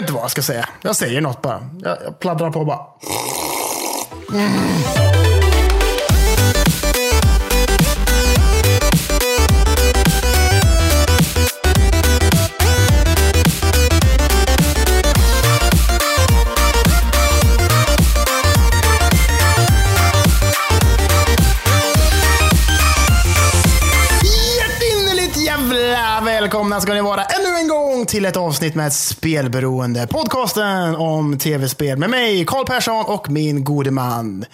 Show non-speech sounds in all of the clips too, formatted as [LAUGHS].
vet inte vad jag ska säga. Jag säger något bara. Jag, jag pladdrar på bara. Mm. Till ett avsnitt med ett Spelberoende. Podcasten om tv-spel med mig, Karl Persson och min gode man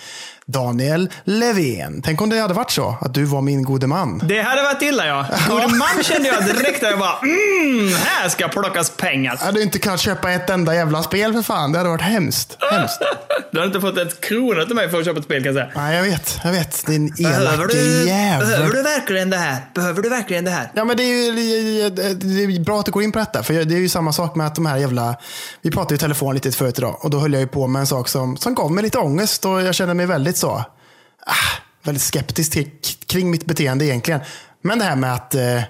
Daniel Levén. Tänk om det hade varit så, att du var min gode man. Det hade varit illa ja. [LAUGHS] Gode man kände jag direkt jag bara mm, här ska plockas pengar. Jag hade inte kunnat köpa ett enda jävla spel för fan. Det hade varit hemskt. hemskt. [LAUGHS] Du har inte fått ett krona till mig för att köpa ett spel kan jag säga. Nej, jag vet. Jag vet. Din elake du, jävel. behöver du verkligen det här? Behöver du verkligen det här? Ja, men det är ju det är bra att du går in på detta. För det är ju samma sak med att de här jävla... Vi pratade ju i telefon lite förut idag. Och då höll jag ju på med en sak som, som gav mig lite ångest. Och jag kände mig väldigt så... Ah, väldigt skeptisk till, kring mitt beteende egentligen. Men det här med att eh,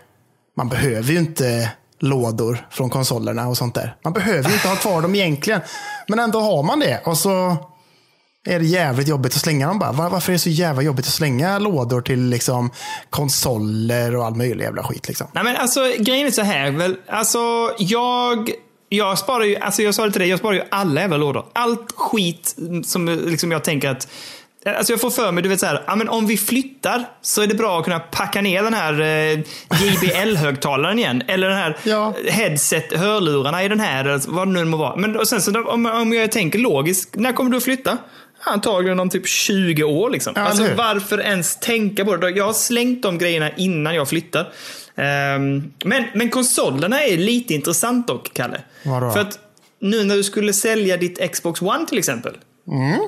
man behöver ju inte lådor från konsolerna och sånt där. Man behöver ju inte ha kvar dem egentligen. Men ändå har man det. Och så är det jävligt jobbigt att slänga dem bara. Var, varför är det så jävla jobbigt att slänga lådor till liksom konsoler och all möjlig jävla skit liksom? Nej men alltså grejen är så här väl. Alltså jag jag sparar ju, alltså jag sa det till dig, jag sparar ju alla jävla lådor. Allt skit som liksom jag tänker att Alltså jag får för mig, du vet så här, ja, men om vi flyttar så är det bra att kunna packa ner den här eh, JBL-högtalaren igen. Eller den här Ja. headset, hörlurarna i den här, eller vad det nu må vara. Men och sen så om, om jag tänker logiskt, när kommer du att flytta? Antagligen om typ 20 år liksom. Ja, alltså varför ens tänka på det? Jag har slängt de grejerna innan jag flyttar. Ehm, men, men konsolerna är lite intressant dock, Kalle. Vadå? För att nu när du skulle sälja ditt Xbox One till exempel. Mm.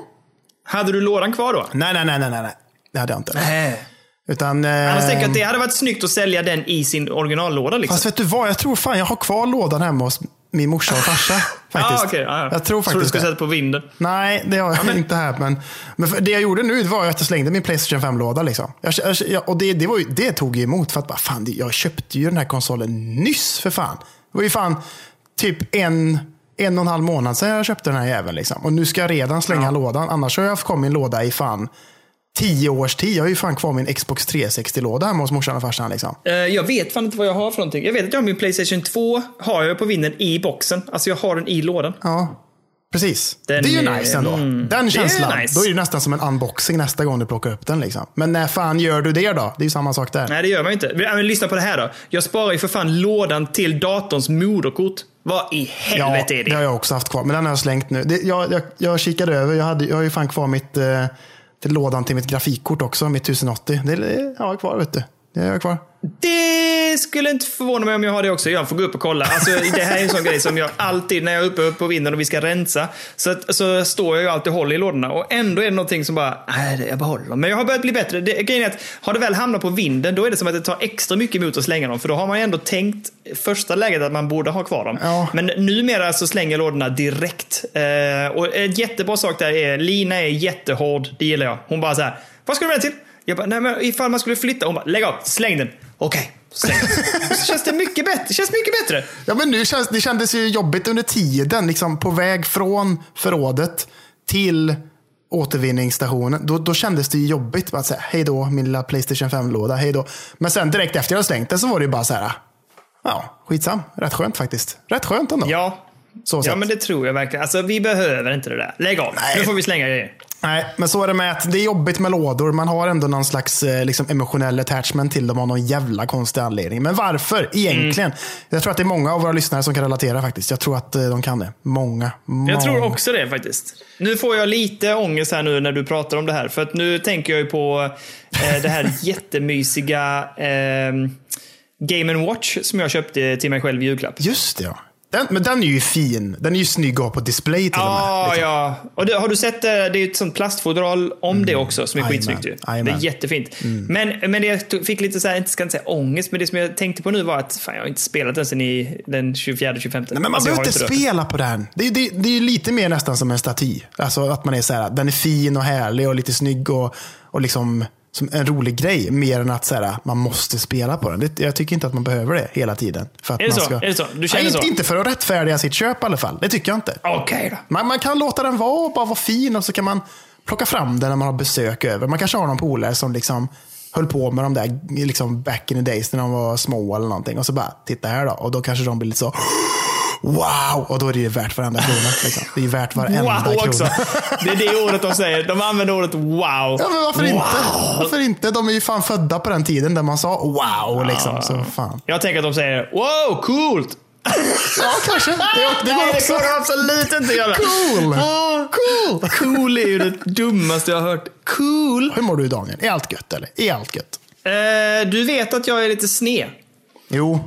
Hade du lådan kvar då? Nej, nej, nej, nej, nej. Det hade jag inte. Nej. Utan... Eh, Annars tänker jag att det hade varit snyggt att sälja den i sin originallåda. Liksom. Fast vet du vad? Jag tror fan jag har kvar lådan hemma hos min morsa och farsa. [LAUGHS] Faktiskt. ah, okej, ja, ja. Jag tror Så du faktiskt skulle sätta på vinden. Nej, det har jag inte här. Men, men det jag gjorde nu var att jag slängde min Playstation 5-låda. Liksom. Jag, jag, och det, det, var ju, det tog ju emot. För att bara, fan, jag köpte ju den här konsolen nyss för fan. Det var ju fan typ en, en och en halv månad sedan jag köpte den här jäveln. Liksom. Och nu ska jag redan slänga lådan. Annars har jag haft kvar min låda i fan tio års tid. Jag har ju fan kvar min Xbox 360-låda hemma hos morsan och farsan. Liksom. Eh, Jag vet fan inte vad jag har för någonting. Jag vet att jag har min Playstation 2 har jag på vinden i boxen. Alltså jag har den i lådan. Ja, precis. Den det är ju är- nice ändå. mm, den är känslan. nice. Då är det nästan som en unboxing nästa gång du plockar upp den. Liksom. Men när fan gör du det då? Det är ju samma sak där. Nej, det gör man ju inte. Men, men lyssna på det här då. Jag sparar ju för fan lådan till datorns moderkort. Vad i helvete är det? det har jag också haft kvar. Men den har jag slängt nu. Det, jag, jag, jag kikade över. Jag, hade, jag har ju fan kvar mitt, eh, till lådan till mitt grafikkort också. Mitt 1080. Det det har jag kvar vet du. Det har jag kvar. Det skulle inte förvåna mig om jag har det också. Jag får gå upp och kolla. Alltså, det här är en sån grej som jag alltid, när jag är uppe på vinden och vi ska rensa, så, att- så står jag ju alltid och håller i lådorna. Och ändå är det någonting som bara, nej, det- jag behåller dem. Men jag har börjat bli bättre. Det, grejen är att har det väl hamnat på vinden, då är det som att det tar extra mycket emot att slänga dem. För då har man ju ändå tänkt första läget att man borde ha kvar dem. Ja. Men numera så slänger jag lådorna direkt. Eh, och en jättebra sak där är, Lina är jättehård, det gillar jag. Hon bara så här, vad ska du med den till? Jag bara, nej men ifall man skulle flytta. Hon bara, lägg av, släng den. Okej, släng den. [LAUGHS] Så känns det mycket bättre. Det känns mycket bättre. Ja, men nu känns, det kändes ju jobbigt under tiden. Liksom på väg från förrådet till återvinningsstationen. Då, då kändes det ju jobbigt. Att säga, hej då, min lilla Playstation 5-låda. Hej då. Men sen direkt efter jag slängt den så var det ju bara så här. Ja, skitsam. Rätt skönt faktiskt. Rätt skönt ändå. Ja. Så Ja, men det tror jag verkligen. Alltså, vi behöver inte det där. Lägg av. Nej. Nu får vi slänga grejer. Nej, men så är det med att det är jobbigt med lådor. Man har ändå någon slags eh, liksom, emotionell attachment till dem av någon jävla konstig anledning. Men varför egentligen? Jag tror att det är många av våra lyssnare som kan relatera faktiskt. Jag tror att eh, de kan det. Många. Jag tror många. också det faktiskt. Nu får jag lite ångest här nu när du pratar om det här. För att nu tänker jag ju på eh, det här [LAUGHS] jättemysiga eh, Game Watch som jag köpte till mig själv i julklapp. Just det, ja. Den, men den är ju fin. Den är ju snygg att ha på display till och med. Ja, liksom. ja. Och det, har du sett det? Det är ett sånt plastfodral om det också som är Jajamän. skitsnyggt ju. Det är jättefint. Men, men det jag fick lite så här, inte ska inte säga ångest, men det som jag tänkte på nu var att fan, jag har inte spelat den sen i den 24-25. Nej, men man Alltså, behöver inte det. spela på den. Det är, det, det är ju lite mer nästan som en staty. Alltså att man är så här, den är fin och härlig och lite snygg och, och liksom som en rolig grej. Mer än att så här, man måste spela på den. Det, jag tycker inte att man behöver det hela tiden. För att Är det man? Ska... Är det så? Du känner Nej, så? Inte, för att rättfärdiga sitt köp i alla fall. Det tycker jag inte. Okej då. Man, man kan låta den vara och bara vara fin och så kan man plocka fram den när man har besök över. Man kanske har någon polare som liksom höll på med de där liksom back in the days när de var små eller någonting. Och så bara, titta här då. Och då kanske de blir lite så, wow! Och då är det ju värt varenda krona. Liksom. Det är ju värt varenda Wow krona. också. Det är det ordet de säger. De använder ordet wow. Ja, men varför inte? Varför inte? De är ju fan födda på den tiden där man sa wow. Liksom. Så fan. Jag tänker att de säger wow, coolt. Ja, kanske. Det, det Nej, går det också. går de absolut inte göra. Cool! Ah, Cool! Cool är ju det dummaste jag har hört. Cool. Hur mår du Daniel? Är allt gött eller? Är allt gött? Eh, du vet att jag är lite sned. Jo.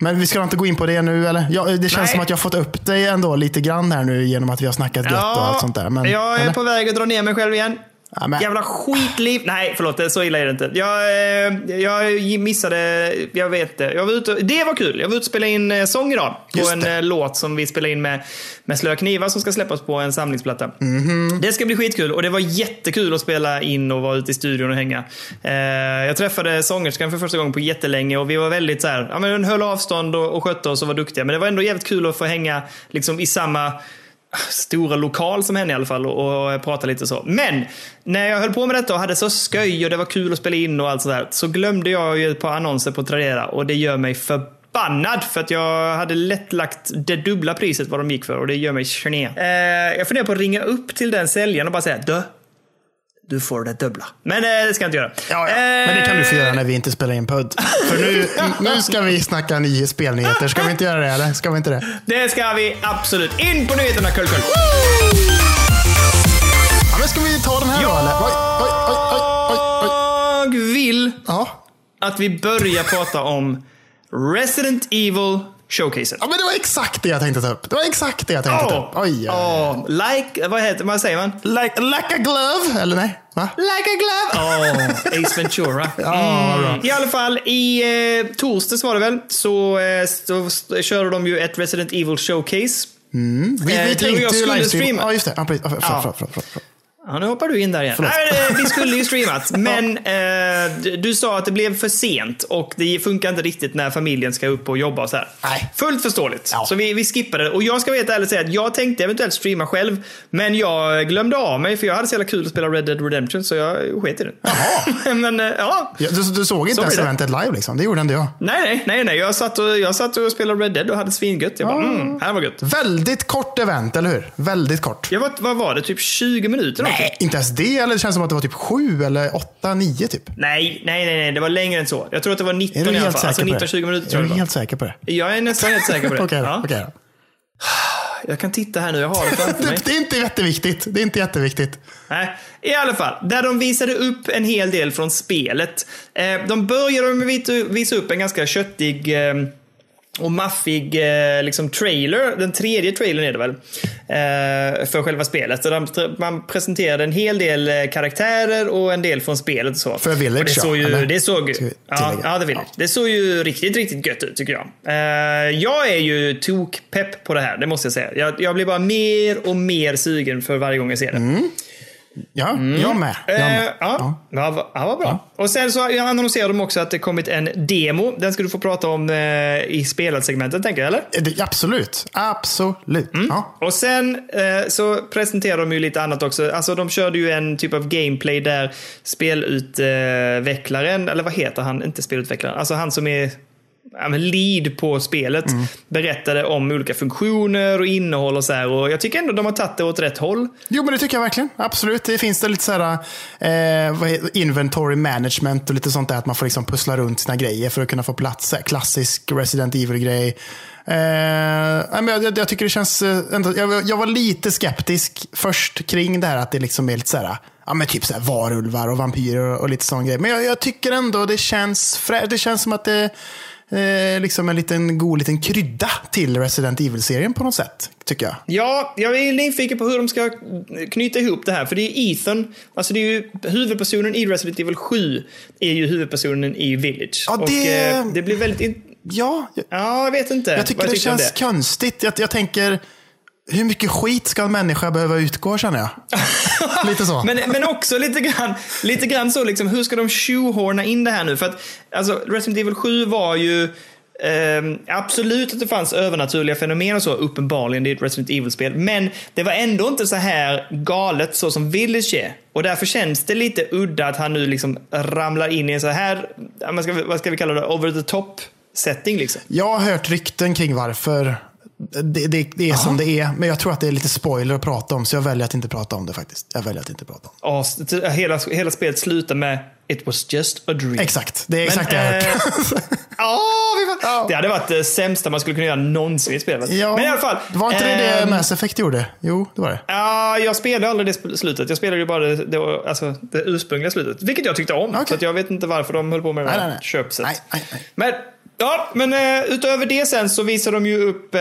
Men vi ska inte gå in på det nu eller? Ja, det känns Nej. som att jag har fått upp dig ändå lite grann här nu genom att vi har snackat gött och allt sånt där. Men, jag är eller? på väg att dra ner mig själv igen. Ja, men- Jävla skitliv. Nej, förlåt. Så illa är det inte. Jag, eh, jag missade, jag vet inte. Jag var ute, det var kul. Jag var ute och spelade in eh, sång idag. På en eh, låt som vi spelade in med, med Slöa Knivar som ska släppas på en samlingsplatta. Mhm. Det ska bli skitkul och det var jättekul att spela in och vara ute i studion och hänga. Jag träffade sångerskan för första gången på jättelänge och vi var väldigt så här, ja men höll avstånd och, och skötte oss och var duktiga. Men det var ändå jävligt kul att få hänga liksom i samma stora lokal som henne i alla fall och, och prata lite så. Men när jag höll på med detta och hade så sköj och det var kul att spela in och allt sådär så glömde jag ju ett par annonser på Tradera och det gör mig förbannad för att jag hade lätt lagt det dubbla priset vad de gick för och det gör mig gené. Eh, jag funderar på att ringa upp till den säljaren och bara säga du, du får det dubbla. Men eh, det ska jag inte göra. Ja, ja. Men det kan du få göra när vi inte spelar in podd. För nu, nu ska vi snacka ny spelnyheter. Ska vi inte göra det eller? Ska vi inte det? Det ska vi absolut. In på nyheterna kull kull. Ja, men ska vi ta den här då eller? Oj, oj, oj, oj, oj, oj. Jag vill Ja. att vi börjar prata om Resident Evil Showcaset. ja, men det var exakt det jag tänkte ta upp. Det var exakt det jag tänkte ta upp. Oj, oj, oj. oh, like, vad heter vad säger man? Like, like a glove, eller nej? Va? Like a glove. Oh, Ace Ventura. [LAUGHS] Bra. I alla fall, i eh, torsdags var det väl, så, eh, så, så körde de ju ett Resident Evil Showcase. Vi, Eh, vi och jag tänkte ju skulle livestream. streama. Ja, just det. Ja, precis. Ja, förlåt, Ja. förlåt, förlåt, förlåt, förlåt. Ja, nu hoppar du in där igen. Nej, men, eh, vi skulle ju streamat, [LAUGHS] men eh, du- sa att det blev för sent och det funkar inte riktigt när familjen ska upp och jobba och så här. Nej. Fullt förståeligt. Ja. Så vi, vi skippade det. Och jag ska helt ärligt säga att jag tänkte eventuellt streama själv, men jag glömde av mig för jag hade så jävla kul att spela Red Dead Redemption så jag sket i det. Jaha. [LAUGHS] men eh, ja. Ja, du, du såg inte Så ens eventet live liksom? Det gjorde inte jag. Nej, nej, nej, nej. Jag satt och, jag satt och spelade Red Dead och hade svingött. Jag bara, mm, här var gött. Väldigt kort event, eller hur? Väldigt kort. Jag var, vad var det? Typ 20 minuter? någonting? Nej, inte ens det. Eller det känns som att det var typ sju eller åtta, nio typ. Nej, nej, nej, nej. Det var längre än så. Jag tror att det var 19 Är du i alla fall. Alltså säker på 19-20 det? minuter tror Är jag du det var. helt säker på det? Jag är nästan helt säker på det. [LAUGHS] Då, ja. då. [SIGHS] Jag kan titta här nu, jag har det framför [LAUGHS] mig. Det, det är inte jätteviktigt. Det är inte jätteviktigt. Nej, I alla fall, där de visade upp en hel del från spelet. Eh, de började med att visa upp en ganska köttig eh, och maffig eh, liksom trailer. Den tredje trailern är det väl. Eh, för själva spelet. De, man presenterade en hel del eh, karaktärer och en del från spelet. Och så. För Village, och det såg ju, eller? det såg, ja, ja, det, Village. Ja. det såg ju riktigt, riktigt gött ut tycker jag. Eh, jag är ju tok-pepp på det här, det måste jag säga. Jag, jag blir bara mer och mer sugen för varje gång jag ser det. Ja, jag med. Jag Eh, med. ja, ja. ja, vad bra. Och sen så annonserade de också att det kommit en demo. Den ska du få prata om eh, i spelarsegmentet, tänker jag, eller? Eh, det- Absolut. Absolut. Mm. Ja. Och sen eh, så presenterade de ju lite annat också. Alltså de körde ju en typ av gameplay där spelutvecklaren, eller vad heter han? Inte spelutvecklaren, alltså han som är ja, men lead på spelet Mm. berättade om olika funktioner och innehåll och så här. Och jag tycker ändå de har tagit det åt rätt håll. Jo, men det tycker jag verkligen. Absolut. Det finns det lite så här, eh, inventory management och lite sånt där. Att man får liksom pussla runt sina grejer för att kunna få plats. Klassisk Resident Evil-grej. Eh, men jag, jag tycker det känns... eh, Ändå, jag, jag var lite skeptisk först kring det här att det liksom är lite så här, ja, men typ så här varulvar och vampyrer och, och lite sån grej. Men jag, jag tycker ändå det känns frä, Det känns som att det eh, liksom en liten god liten krydda till Resident Evil-serien på något sätt. Tycker jag. Ja, jag är nyfiken på hur de ska knyta ihop det här. För det är Ethan, alltså det är ju huvudpersonen i Resident Evil 7 är ju huvudpersonen i Village. Ja, Och det- eh, det blir väldigt... Ja, jag, Ja, jag vet inte. Jag tycker vad det tycker känns konstigt. Jag, jag tänker, hur mycket skit ska en människa behöva utgå känner jag? [LAUGHS] lite så. Men, men också lite grann, lite grann så, liksom, hur ska de shoehorna in det här nu? För att alltså, Resident Evil 7 var ju ehm, absolut att det fanns övernaturliga fenomen och så, uppenbarligen, det är ett Resident Evil-spel. Men det var ändå inte så här galet så som Village är. Och därför känns det lite udda att han nu liksom ramlar in i en så här, vad ska vi, vad ska vi kalla det, over the top setting liksom. Jag har hört rykten kring varför det, det, det är som det är. Men jag tror att det är lite spoiler att prata om, så jag väljer att inte prata om det faktiskt. Jag väljer att inte prata om Ja, s- t- hela, hela spelet slutar med It was just a dream. Exakt, det är exakt Men, det jag har hört. eh, [LAUGHS] Ja, var- Ja. det hade varit det sämsta man skulle kunna göra någonsin i spelet. Ja, Men i alla fall. Var inte det det ehm, Mass Effect gjorde? Jo, det var det. Ja, jag spelade aldrig det slutet. Jag spelade ju bara det, det, alltså, det ursprungliga slutet. Vilket jag tyckte om. Okej. Så jag vet inte varför de höll på med det Nej, nej, nej. köpset. Nej, nej, nej. Men, ja, men eh, utöver det sen så visar de ju upp... Eh,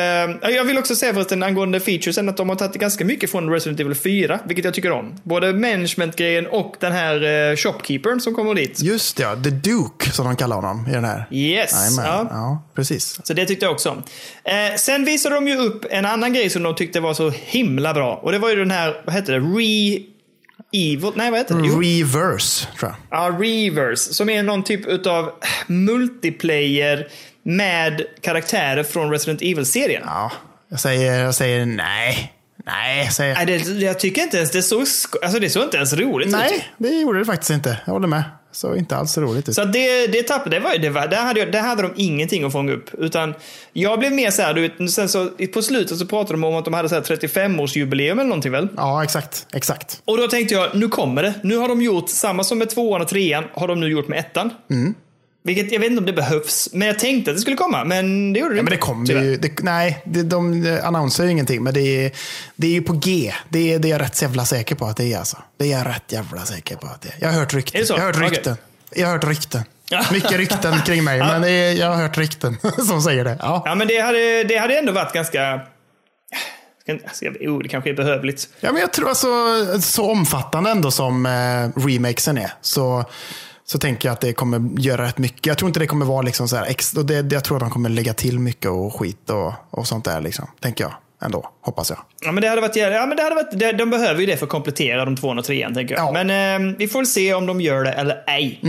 jag vill också säga förresten angående featuresen att de har tagit ganska mycket från Resident Evil 4. Vilket jag tycker om. Både management-grejen och den här eh, shopkeepern som kommer dit. Just det, ja. The Duke som de kallar honom i den här. Yes. Ja. ja, precis. Så det tyckte jag också om. Eh, sen visade de ju upp en annan grej som de tyckte var så himla bra. Och det var ju den här, vad hette det? Re-Evil? Nej, vad heter det? Jo. Reverse, tror jag. Ja, Reverse. Som är någon typ utav multiplayer med karaktärer från Resident Evil-serien. Ja, jag säger, jag säger nej. Nej, säger jag. Nej, det, jag tycker inte ens det såg, alltså det såg inte ens roligt ut. Nej, det gjorde det faktiskt inte. Jag håller med. Så inte alls roligt ut. Så det, det tappade, det var, det var, där, hade jag, där hade de ingenting att fånga upp. Utan jag blev mer så här, du vet, sen så, på slutet så pratade de om att de hade så här 35-årsjubileum eller någonting väl? Ja, exakt. Exakt. Och då tänkte jag, nu kommer det. Nu har de gjort samma som med tvåan och trean, har de nu gjort med ettan. Mm. Vilket jag vet inte om det behövs, men jag tänkte att det skulle komma, men det gjorde det Ja, inte. men det kommer ju. Det, nej, det, de annonserar ju ingenting, men det är, det är ju på G. Det är, det är jag rätt jävla säker på att det är. Alltså. Det är jag rätt jävla säker på att det är. Jag har hört rykten. Jag har hört rykten. Jag har hört rykten. Mycket rykten kring mig, [LAUGHS] men är, jag har hört rykten [LAUGHS] som säger det. Ja. Ja, men det hade, det hade ändå varit ganska... Ska, ska, oh, det kanske är behövligt. Ja, men jag tror alltså, så omfattande ändå som eh, remakesen är, så, så tänker jag att det kommer göra rätt mycket. Jag tror inte det kommer vara liksom så här extra, det, det, jag tror att de kommer lägga till mycket och skit och, och sånt där, liksom, tänker jag ändå, hoppas jag. Ja, men det hade varit, ja, men det hade varit, de behöver ju det för att komplettera de tvåan och trean, tänker jag. Ja. Men eh, vi får se om de gör det eller ej.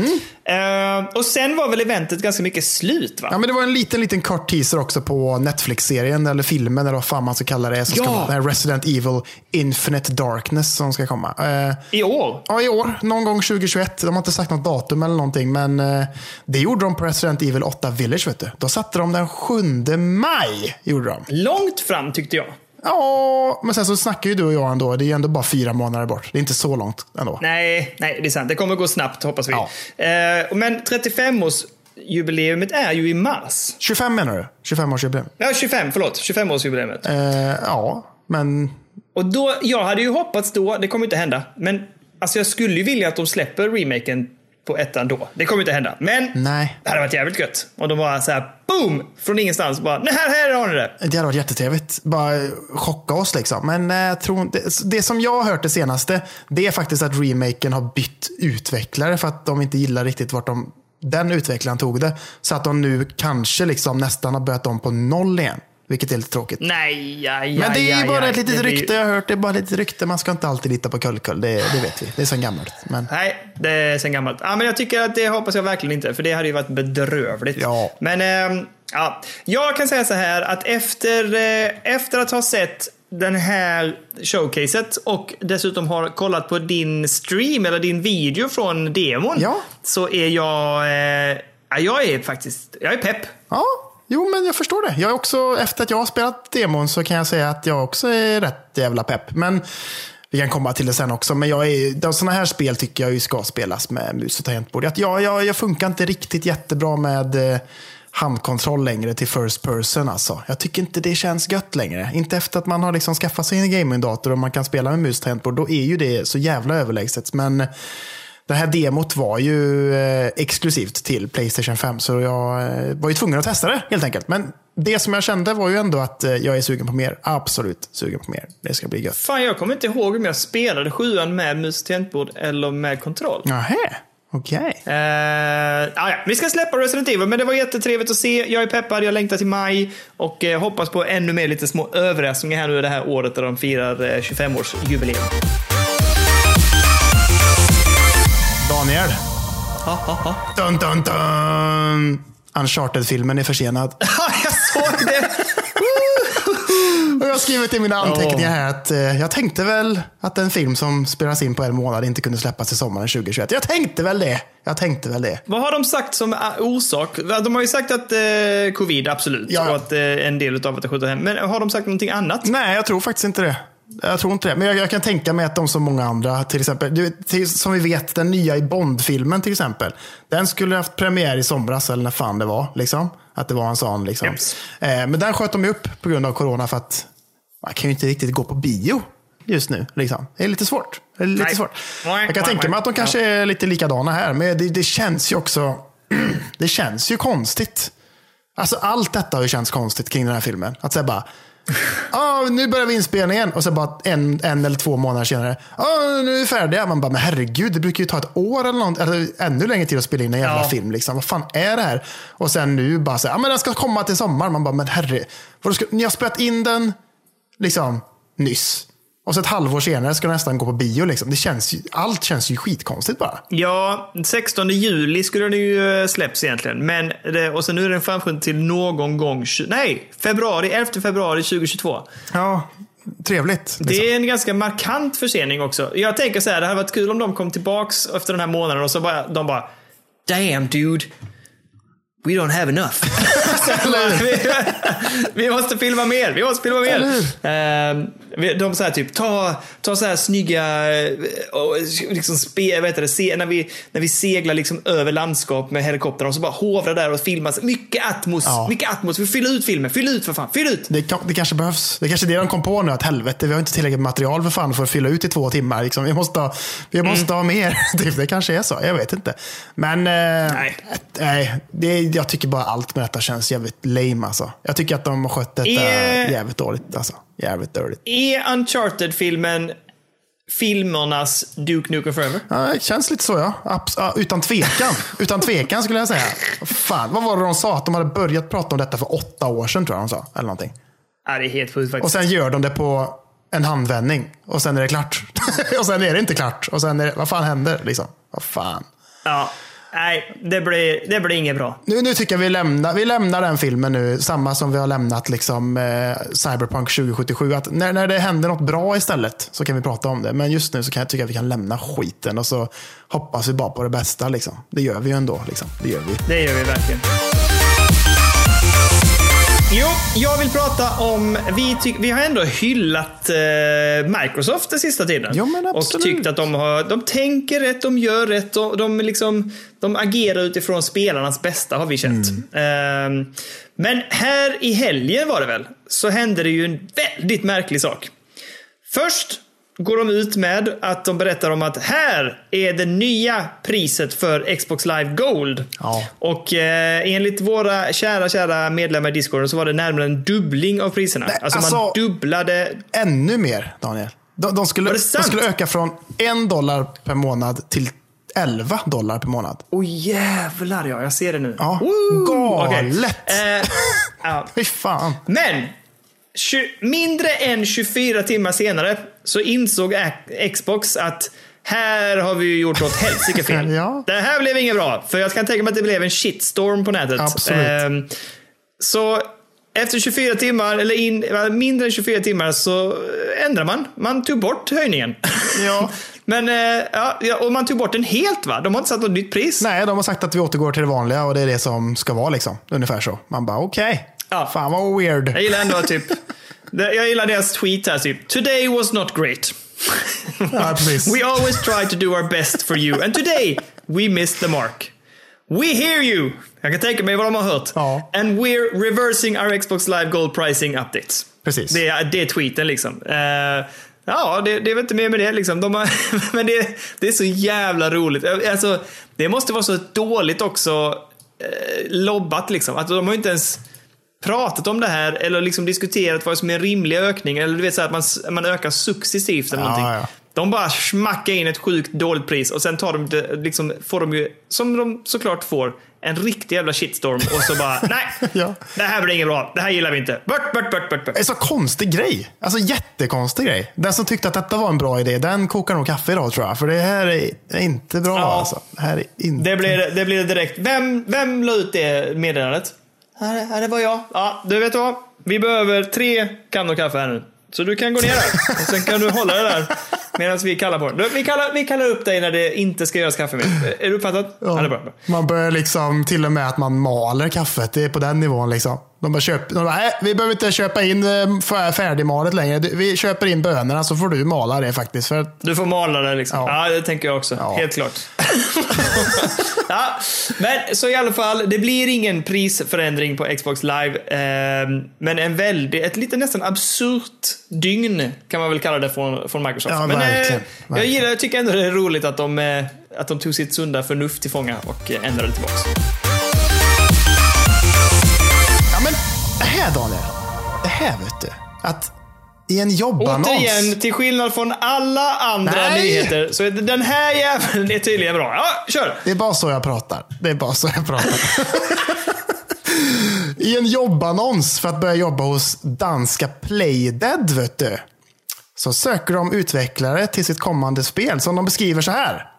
Eh, och sen var väl eventet ganska mycket slut, va? Ja, men det var en liten, liten kort teaser också på Netflix-serien, eller filmen, eller vad fan man ska kalla det. Som Ja. ska Resident Evil Infinite Darkness som ska komma. Eh, I år. Ja, i år. Någon gång 2021. De har inte sagt något datum eller någonting, men eh, det gjorde de på Resident Evil 8 Village. Vet du. Då satte de den 7 maj. Gjorde de. Långt fram, tyckte jag. Ja, men sen så snackar ju du och jag ändå. Det är ju ändå bara fyra månader bort. Det är inte så långt ändå. Nej, nej, det är sant. Det kommer gå snabbt, hoppas vi. Ja. Eh, men 35-årsjubileumet är ju i mars. 25 menar du? 25-årsjubileum? Ja, 25, förlåt. 25-årsjubileumet. Eh, ja, men Och då, jag hade ju hoppats då, det kommer inte hända, men alltså jag skulle ju vilja att de släpper remaken på ettan då. Det kommer inte hända. Men nej. det hade varit jävligt gött. Och de bara så här, boom! Från ingenstans bara, nej här, här har ni det. Det hade varit jättetrevligt. Bara chocka oss liksom. Men eh, jag tror, det, det som jag har hört det senaste, det är faktiskt att remaken har bytt utvecklare för att de inte gillar riktigt vart de, den utvecklaren tog det. Så att de nu kanske liksom nästan har börjat om på noll igen. Vilket är lite tråkigt. Nej, ja, Men det är ja, ju bara ja. ett litet blir- rykte jag har hört. Det är bara ett litet rykte. Man ska inte alltid lita på kullkull. Det, det vet vi. Det är så gammalt. Men Nej, det är sen gammalt. Ja, men jag tycker att det hoppas jag verkligen inte, för det hade ju varit bedrövligt. Ja. Men ehm, ja, jag kan säga så här att efter, eh, efter att ha sett den här showcaset och dessutom har kollat på din stream eller din video från demon Ja. så är jag, ja, jag är faktiskt, jag är pepp. ja, jo men jag förstår det. Jag är också, efter att jag har spelat demon så kan jag säga att jag också är rätt jävla pepp. Men vi kan komma till det sen också. Men jag är, sådana här spel tycker jag ju ska spelas med mus och tangentbord. Att jag, jag, jag funkar inte riktigt jättebra med eh, handkontroll längre till first person. Alltså. Jag tycker inte det känns gött längre. Inte efter att man har liksom skaffat sig en gamingdator och man kan spela med mus och tangentbord. Då är ju det så jävla överlägset. Men det här demot var ju eh, exklusivt till Playstation 5. Så jag eh, var ju tvungen att testa det helt enkelt. Men det som jag kände var ju ändå att eh, jag är sugen på mer. Absolut sugen på mer. Det ska bli gött. Fan, jag kommer inte ihåg om jag spelade sjuan med mus tangentbord eller med kontroll. Nähä, okej. Uh, ja, vi ska släppa Resident Evil, men det var jättetrevligt att se. Jag är peppad, jag längtar till maj och eh, hoppas på ännu mer lite små överraskningar här nu det här året där de firar eh, 25-årsjubileum. Daniel. Ha, ha, ha. Dun, dun, dun. Uncharted-filmen är försenad. [LAUGHS] jag såg det! Och jag har skrivit i mina anteckningar här att eh, jag tänkte väl att en film som spelas in på en månad inte kunde släppas i sommaren 2021. Jag tänkte väl det. Jag tänkte väl det. Vad har de sagt som orsak? De har ju sagt att eh, covid, absolut. Ja. Och att eh, en del av att det skjuter hem. Men har de sagt någonting annat? Nej, jag tror faktiskt inte det. Jag tror inte det. Men jag, jag kan tänka mig att de som många andra, till exempel, du, till, som vi vet, den nya i Bond-filmen till exempel. Den skulle haft premiär i somras, eller när fan det var. Liksom. Att det var en sån. Liksom. Yes. Eh, men den sköt de upp på grund av corona för att man kan ju inte riktigt gå på bio just nu. Liksom. Det är lite svårt. Är lite Nej. svårt. Jag kan tänka mig att de kanske är lite likadana här, men det, det känns ju också [CLEARS THROAT] det känns ju konstigt. Alltså allt detta har ju känts konstigt kring den här filmen. Att säga bara, ah, nu börjar vi inspelningen och så bara en, en eller två månader senare, ah, nu är vi färdiga. Man bara, men herregud, det brukar ju ta ett år eller något, eller ännu längre tid att spela in en jävla Ja. film. Liksom. Vad fan är det här? Och sen nu bara så ah, men den ska komma till sommar. Man bara, men herre, ska, ni har spelat in den liksom nyss. Och så ett halvår senare ska den nästan gå på bio. Liksom. Det känns ju, allt känns ju skitkonstigt bara. Ja, 16 juli skulle den ju eh, släpps egentligen. Men det, och sen nu är den framskjuten till någon gång, nej, februari, 11 februari 2022. Ja, trevligt. liksom. Det är en ganska markant försening också. Jag tänker så här, det hade varit kul om de kom tillbaks efter den här månaden och så bara, de bara Damn dude. We don't have enough. Så [LAUGHS] vi, måste filma mer, vi måste filma mer. Ehm, de säger typ, ta, ta så här snygga, eh, och liksom spe, vet du, se, när, vi, när vi seglar liksom över landskap med helikoptern och så bara hovra där och filma. Mycket atmos, Ja. mycket atmos. Vi fyller ut filmen, fyll ut för fan, fyll ut. Det, det kanske behövs. Det kanske är det de kom på nu, att helvete, vi har inte tillräckligt material för fan för att fylla ut i två timmar. Liksom. Vi måste ha, vi måste ha mer. [LAUGHS] Typ, det kanske är så, jag vet inte. Men eh, Nej. nej, det, jag tycker bara allt med detta känns jävligt lame. Alltså. Jag tycker att de har skött detta Är- jävligt dåligt. Alltså. Jävligt dåligt. Är Uncharted-filmen filmernas Duke Nukem Forever? Ja, det känns lite så ja. Abs- ja utan tvekan. utan tvekan skulle jag säga. Fan, vad var det de sa? Att de hade börjat prata om detta för åtta år sedan tror jag de sa. Eller någonting. Ja, det är helt sjukt Och faktiskt. sen gör de det på en handvändning. Och sen är det klart. [LAUGHS] och sen är det inte klart. Och sen är det, vad fan händer liksom? Vad fan. Ja. Nej, det blir, det blir inget bra. Nu, nu tycker jag vi lämnar, vi lämnar den filmen nu. Samma som vi har lämnat liksom, eh, Cyberpunk 2077. Att när, när det händer något bra istället så kan vi prata om det. Men just nu så kan jag tycka att vi kan lämna skiten. Och så hoppas vi bara på det bästa. Liksom. Det gör vi ju ändå. Liksom. Det gör vi. Det gör vi verkligen. Jo, jag vill prata om... Vi, tyck, vi har ändå hyllat eh, Microsoft den sista tiden. Ja, men och absolut. tyckt att de, har, de tänker rätt, de gör rätt. Och de, liksom, de agerar utifrån spelarnas bästa, har vi känt. Mm. Eh, men här i helgen var det väl, så hände det ju en väldigt märklig sak. Först går de ut med att de berättar om att här är det nya priset för Xbox Live Gold. Ja. Och eh, enligt våra kära, kära medlemmar i Discord så var det närmare en dubbling av priserna. Nej, alltså, alltså- man dubblade. Ännu mer, Daniel. De, de, skulle, de skulle öka från en dollar per månad till 11 dollar per månad. Åh oh, jävlar ja, jag ser det nu. Ja, Woo! galet. Okej. Eh, [LAUGHS] ja. Fy fan. Men! mindre än 24 timmar senare så insåg Xbox att här har vi ju gjort något helsike [LAUGHS] fel. Ja. Det här blev inget bra, för jag kan tänka mig att det blev en shitstorm på nätet. Absolut. Ehm, så efter 24 timmar, eller in, mindre än 24 timmar, så ändrar man. Man tog bort höjningen. Ja. [LAUGHS] Men, eh, ja, och man tog bort den helt va? De har inte satt något nytt pris. Nej, de har sagt att vi återgår till det vanliga och det är det som ska vara. Liksom. Ungefär så. Man bara okej. Ja. Fan vad weird. Jag gillar ändå typ, [LAUGHS] jag gillar deras tweet här typ. Today was not great. Ja. We always try to do our best for you and today we missed the mark. We hear you! Jag kan tänka mig vad de har hört. Ja. And we're reversing our Xbox Live Gold pricing updates. Precis. Det är, det är tweeten liksom. Eh, ja, det, det är väl inte mer med det liksom. De har, [LAUGHS] men det, det är så jävla roligt. Alltså, det måste vara så dåligt också eh, lobbat liksom. Att de har inte ens pratat om det här eller liksom diskuterat vad som är en rimlig ökning. Eller du vet så här, att man, man ökar successivt eller Ja, någonting. ja. De bara smackar in ett sjukt dåligt pris och sen tar de det, liksom, får de ju, som de såklart får, en riktig jävla shitstorm och så bara, [LAUGHS] nej, Ja. det här blir inget bra, det här gillar vi inte. Bort, bort, bort, bort, bort. Det är så konstig grej. Alltså jättekonstig grej. Den som tyckte att detta var en bra idé, den kokar nog kaffe idag tror jag. För det här är, är inte bra Ja. alltså. Det här är inte... Det blir, det blir direkt. Vem, vem la ut det meddelandet? Här, här, det var jag. Ja, du vet vad? Vi behöver tre kannor kaffe här nu. Så du kan gå ner där. Och sen kan du hålla det där medan vi kallar på det. Vi kallar, vi kallar upp dig när det inte ska göras kaffe med. Är du uppfattat? Ja. det är bra. bra. Man börjar liksom till och med att man maler kaffet. Det är på den nivån liksom. De bara köper, de bara, nej, vi behöver inte köpa in eh, fär- färdigmalet längre. Vi köper in bönorna så får du mala det faktiskt. För att, Du får mala det liksom. Ja, Ja. det tänker jag också. Ja. Helt klart. [LAUGHS] ja, men så i alla fall, det blir ingen prisförändring på Xbox Live. Eh, men en väldigt, ett lite nästan absurt dygn kan man väl kalla det från, från Microsoft. Ja, men verkligen, jag verkligen. gillar, jag tycker ändå det är roligt att de, eh, att de tog sitt sunda förnuft till fånga och eh, ändrade tillbaks. Det här Daniel. Det här vet du. Att i en jobbannons. Återigen, till skillnad från alla andra Nej. nyheter, så är den här jäveln är tydligen bra. Ja, kör! Det är bara så jag pratar. Det är bara så jag pratar. I en jobbannons för att börja jobba hos danska Playdead, vet du. Så söker de utvecklare till sitt kommande spel som de beskriver så här.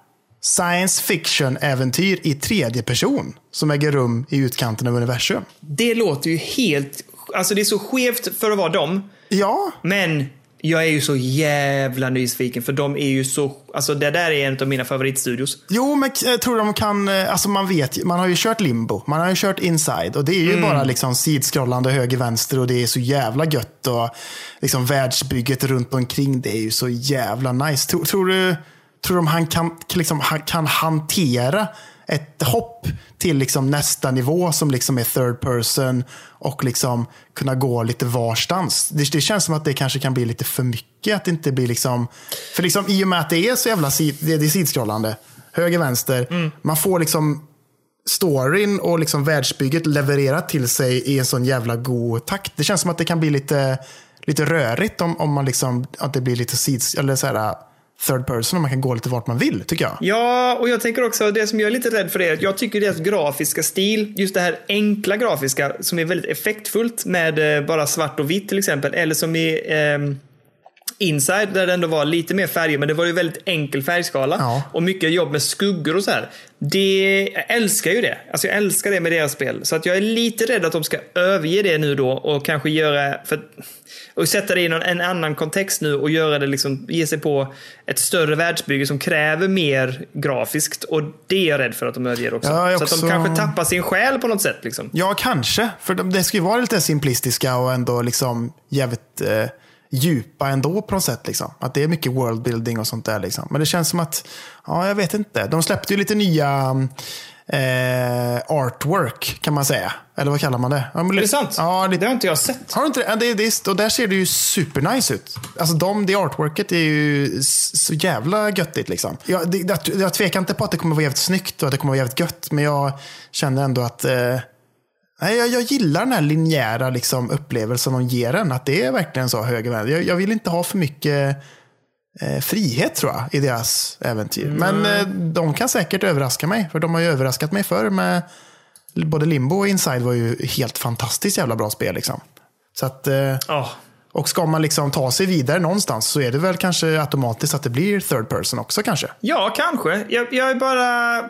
Science fiction-äventyr i tredje person som äger rum i utkanten av universum. Det låter ju helt... Alltså det är så skevt för att vara dem. Ja, Men jag är ju så jävla nyfiken för de är ju så... Alltså det där är en av mina favoritstudios. Jo, men jag tror de kan, eh, alltså man vet man har ju kört limbo, man har ju kört inside och det är ju bara liksom sidskrollande höger-vänster och det är så jävla gött och liksom världsbygget runt omkring det är ju så jävla nice. Tror, tror du, tror de han kan, liksom, han kan hantera ett hopp till liksom nästa nivå som liksom är third person och liksom kunna gå lite varstans. Det, det känns som att det kanske kan bli lite för mycket. Att det inte blir liksom, för liksom i och med att det är så jävla sid, det, det är sidskrollande, höger, vänster, man får liksom storyn och liksom världsbygget levererat till sig i en sån jävla god takt. Det känns som att det kan bli lite, lite rörigt om, om man liksom, att det blir lite sids, eller så här, third person och man kan gå lite vart man vill, tycker jag. Ja, och jag tänker också, det som jag är lite rädd för är att jag tycker deras grafiska stil, just det här enkla grafiska som är väldigt effektfullt med eh, bara svart och vitt till exempel, eller som i eh, Inside där det ändå var lite mer färger, men det var ju väldigt enkel färgskala. Ja. Och mycket jobb med skuggor och så här. Det, jag älskar ju det. Alltså jag älskar det med deras spel. Så att jag är lite rädd att de ska överge det nu då och kanske göra, för, och sätta det i någon, en annan kontext nu och göra det liksom, ge sig på ett större världsbygge som kräver mer grafiskt. Och det är jag rädd för att de överger också. Ja, jag Så att de också- kanske tappar sin själ på något sätt. Liksom. Ja, kanske. För de- det ska ju vara lite simplistiska och ändå liksom jävligt eh, djupa ändå på något sätt. Liksom. Att det är mycket worldbuilding och sånt där. Liksom. Men det känns som att, ja, jag vet inte. De släppte ju lite nya eh, artwork kan man säga. Eller vad kallar man det? Ja, men Är det sant? Ja, lite, Det har inte jag sett. har du inte det? Det, det, och där ser det ju supernice ut. Alltså de, det artworket är ju så jävla göttigt liksom. Jag, det, jag, jag tvekar inte på att det kommer vara jävligt snyggt och att det kommer vara jävligt gött. Men jag känner ändå att eh, nej, jag, jag gillar den här linjära liksom, upplevelsen de ger en. Att det är verkligen så höger vänster. Jag, jag vill inte ha för mycket eh, frihet tror jag i deras äventyr. Men eh, de kan säkert överraska mig. För de har ju överraskat mig förr med både Limbo och Inside var ju helt fantastiskt jävla bra spel. Liksom. Så att, eh, Ja. och ska man liksom ta sig vidare någonstans så är det väl kanske automatiskt att det blir third person också kanske. Ja, kanske. Jag, jag är bara...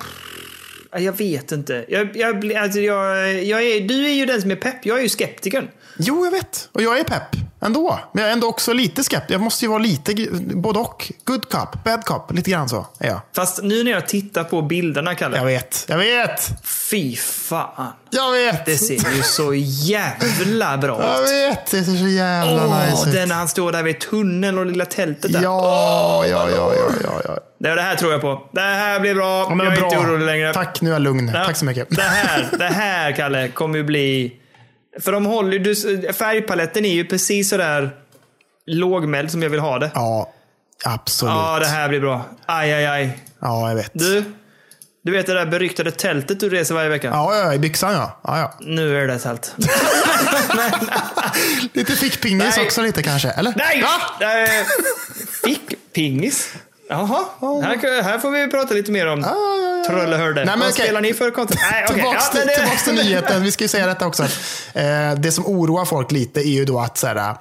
Ja, Jag vet inte. Jag, jag, alltså jag, jag är, du är ju den som är pepp. Jag är ju skeptikern. Jo, jag vet. Och jag är pepp ändå. Men jag är ändå också lite skeptisk. Jag måste ju vara lite både och. Good cop, bad cop. Lite grann så är jag. Fast nu när jag tittar på bilderna, Kalle. Jag vet. Jag vet. Fy fan. Jag vet. Det ser ju så jävla bra Jag ut. vet. Det ser så jävla Åh, nice ut. den när han står där vid tunneln och lilla tältet där. Ja, ja, ja, ja, ja, ja. Det, det här tror jag på. Det här blir bra. Ja, jag är bra. inte orolig längre. Tack, nu är jag lugn. Ja, Tack så mycket. Det här, [LAUGHS] det här, Kalle, kommer ju bli... För de håller du- Färgpaletten är ju precis sådär lågmäld som jag vill ha det. Ja, absolut. Ja, det här blir bra. Aj, aj, aj. Ja, jag vet. Du, du vet det där beryktade tältet du reser varje vecka? Ja, ja, i byxan ja. ja, ja. Nu är det tält. [LAUGHS] [LAUGHS] Lite fickpingis också lite kanske, eller? Nej! Va? Eh, Fick... Pingis? Jaha, här, här får vi prata lite mer om Ja, ja, ja. Men Vad okej. spelar ni för content? Nej, okej. Tillbaks, Ja, till, men det- tillbaks till nyheten. Vi ska ju säga detta också. Att, eh, det som oroar folk lite är ju då att så här,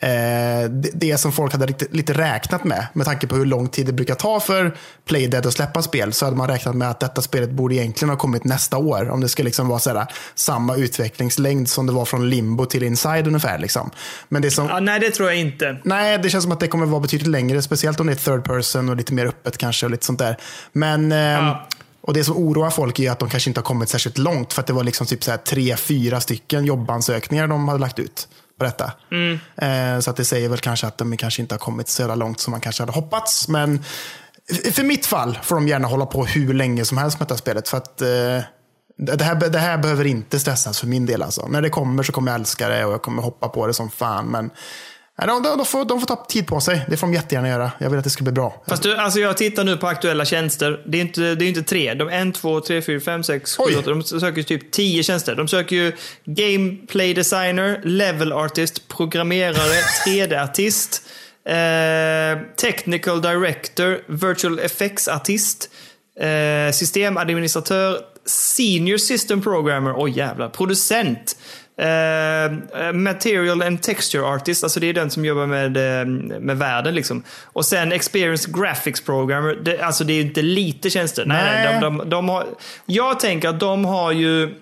det, det som folk hade lite, räknat med, med tanke på hur lång tid det brukar ta för Playdead att släppa spel, så hade man räknat med att detta spelet borde egentligen ha kommit nästa år. Om det ska liksom vara så här, samma utvecklingslängd som det var från Limbo till Inside ungefär. Liksom. Men det som, Ja, nej, det tror jag inte. Nej, det känns som att det kommer vara betydligt längre. Speciellt om det är third person och lite mer öppet kanske. och lite sånt där. Men, ehm, Ja. och det som oroar folk är att de kanske inte har kommit särskilt långt. För att det var liksom typ så här tre, fyra stycken jobbansökningar de hade lagt ut på detta. Eh, så att det säger väl kanske att de kanske inte har kommit så jävla långt som man kanske hade hoppats. Men för mitt fall får de gärna hålla på hur länge som helst med detta spelet. För att eh, det här, det här behöver inte stressas för min del. Alltså. När det kommer så kommer jag älska det och jag kommer hoppa på det som fan. Men de, de, de, får, de får ta tid på sig. Det får de jättegärna göra. Jag vill att det ska bli bra. Fast du, alltså jag tittar nu på aktuella tjänster. Det är inte, det är inte tre. De är en, två, tre, fyra, fem, sex, sju, åtta. De söker typ tio tjänster. De söker ju gameplay designer, level artist, programmerare, [LAUGHS] 3D-artist, eh, technical director, virtual effects-artist, eh, systemadministratör, senior system programmer, oj jävlar, producent. Eh, material and texture artist, alltså det är den som jobbar med, eh, med världen liksom. Och sen experience graphics programmer, det, alltså det är inte lite tjänster. Nej. Nej. De, de, de har, jag tänker att de har ju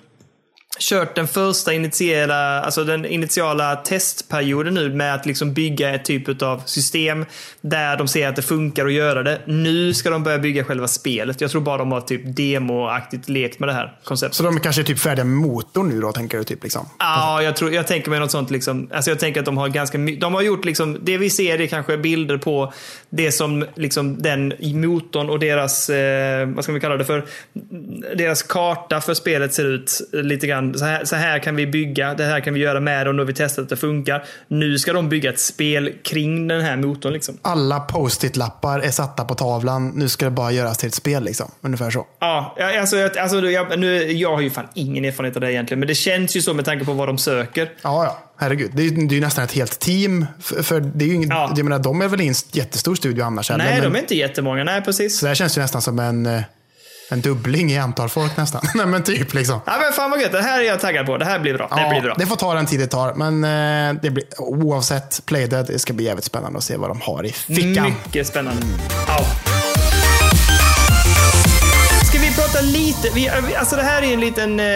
kört den första initiala, alltså den initiala testperioden nu med att liksom bygga ett typ av system där de ser att det funkar att göra det. Nu ska de börja bygga själva spelet. Jag tror bara de har typ demoaktigt lekt med det här konceptet. Så de är kanske typ färdiga med motorn nu då, tänker du? Typ, liksom. Ja, jag, tror, jag tänker mig något sånt. Liksom. Alltså jag tänker att de har ganska my- De har gjort liksom, det vi ser är kanske bilder på det som liksom den motorn och deras, eh, vad ska vi kalla det för, deras karta för spelet ser ut lite grann. Så här, så här kan vi bygga, det här kan vi göra med och nu har vi testat att det funkar. Nu ska de bygga ett spel kring den här motorn. Liksom. Alla post-it-lappar är satta på tavlan. Nu ska det bara göras till ett spel. Liksom. Ungefär så. Ja, alltså, jag- alltså, jag, nu, jag har ju fan ingen erfarenhet av det egentligen, men det känns ju så med tanke på vad de söker. Ja, ja. Herregud. Det är, ju- det är ju nästan ett helt team. För, för det är ju inget, Ja. jag menar, de är väl i en jättestor studio annars? Nej, Men- de är inte jättemånga. Nej, precis. Så det här känns ju nästan som en, eh, en dubbling i antal folk nästan. [LAUGHS] Nej, men typ liksom. Ja, men fan vad gött. Det här är jag taggad på. Det här blir bra. Det Ja, blir bra. det får ta den tid det tar. Men eh, det blir, oavsett Playdead, det ska bli jävligt spännande att se vad de har i fickan. Mycket spännande. Ja. Ska vi prata lite? Vi, alltså det här är en liten... Eh,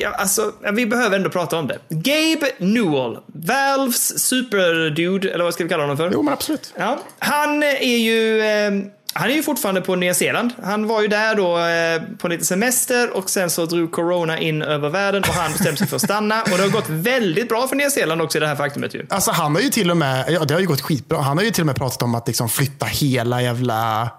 ja, alltså, vi behöver ändå prata om det. Gabe Newell, Valves superdude, eller vad ska vi kalla honom för? Jo, men absolut. Ja, han är ju... Eh, han är ju fortfarande på Nya Zeeland. Han var ju där då eh, på lite semester och sen så drog corona in över världen och han bestämde sig för att stanna. Och det har gått väldigt bra för Nya Zeeland också i det här faktumet ju. Alltså han har ju till och med, ja det har ju gått skitbra. Han har ju till och med pratat om att liksom flytta hela jävla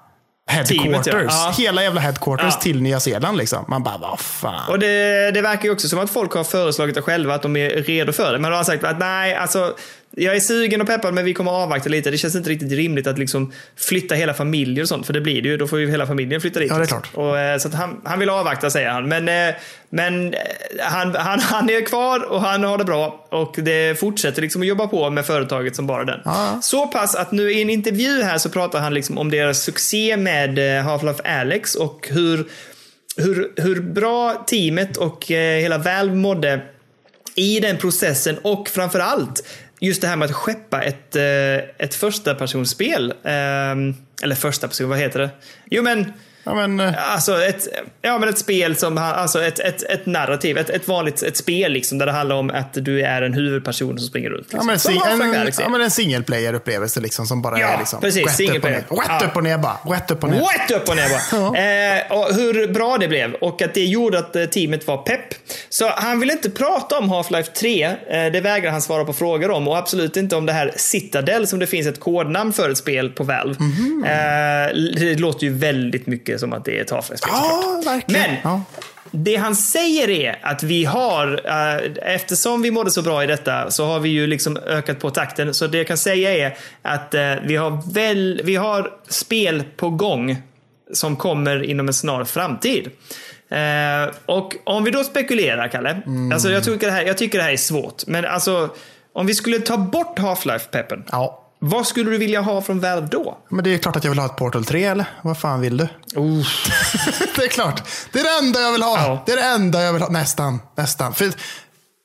headquarters. Teamet, ja. Hela jävla headquarters Ja. till Nya Zeeland liksom. Man bara, vad fan. Och det, det verkar ju också som att folk har föreslagit det själva, att de är redo för det. Men de har sagt att nej, alltså jag är sugen och peppad men vi kommer avvakta lite. Det känns inte riktigt rimligt att liksom flytta hela familjer och sånt. För det blir det ju. Då får ju hela familjen flytta dit. Ja, det är klart. Och, eh, så han, han vill avvakta säger han. Men, eh, men eh, han, han, han är kvar och han har det bra. Och det fortsätter liksom att jobba på med företaget som bara den. Ja. Så pass att nu i en intervju här så pratar han liksom om deras succé med Half-Life Alyx och hur hur, hur bra teamet och hela Valve mådde i den processen och framför allt just det här med att skeppa ett, eh, ett första personspel. Ehm, eller första person, vad heter det? Jo men, Ja, men, eh, alltså ett, ja, men ett spel som, alltså ett, ett, ett narrativ, ett, ett vanligt ett spel liksom där det handlar om att du är en huvudperson som springer runt. ja, Liksom. men, Som sing, en, ja, men en single player upplevelse liksom, som bara Ja, är liksom, precis, rätt upp och ner. Rätt Ja. upp och ner bara. Rätt upp och ner. Rätt upp och ner bara. [LAUGHS] eh, och hur bra det blev och att det gjorde att eh, teamet var pepp. Så han vill inte prata om Half-Life 3. Eh, det vägrar han svara på frågor om och absolut inte om det här Citadel som det finns ett kodnamn för ett spel på Valve. Mhm. Eh, det låter ju väldigt mycket som att det är ett Half-Life-spel. Ja, verkligen. Men Ja. det han säger är att vi har, eh, eftersom vi mådde så bra i detta, så har vi ju liksom ökat på takten. Så det jag kan säga är att eh, vi har, väl, vi har spel på gång som kommer inom en snar framtid. Eh, och om vi då spekulerar, Kalle. Alltså jag, tycker det här, jag tycker det här är svårt. Men alltså, om vi skulle ta bort Half-Life-peppen. Ja. Vad skulle du vilja ha från Valve då? Men det är klart att jag vill ha ett Portal 3 eller? Vad fan vill du? Oh. [LAUGHS] det är klart. Det är det enda jag vill ha. Ja. Det är det enda jag vill ha. Nästan. Nästan. För,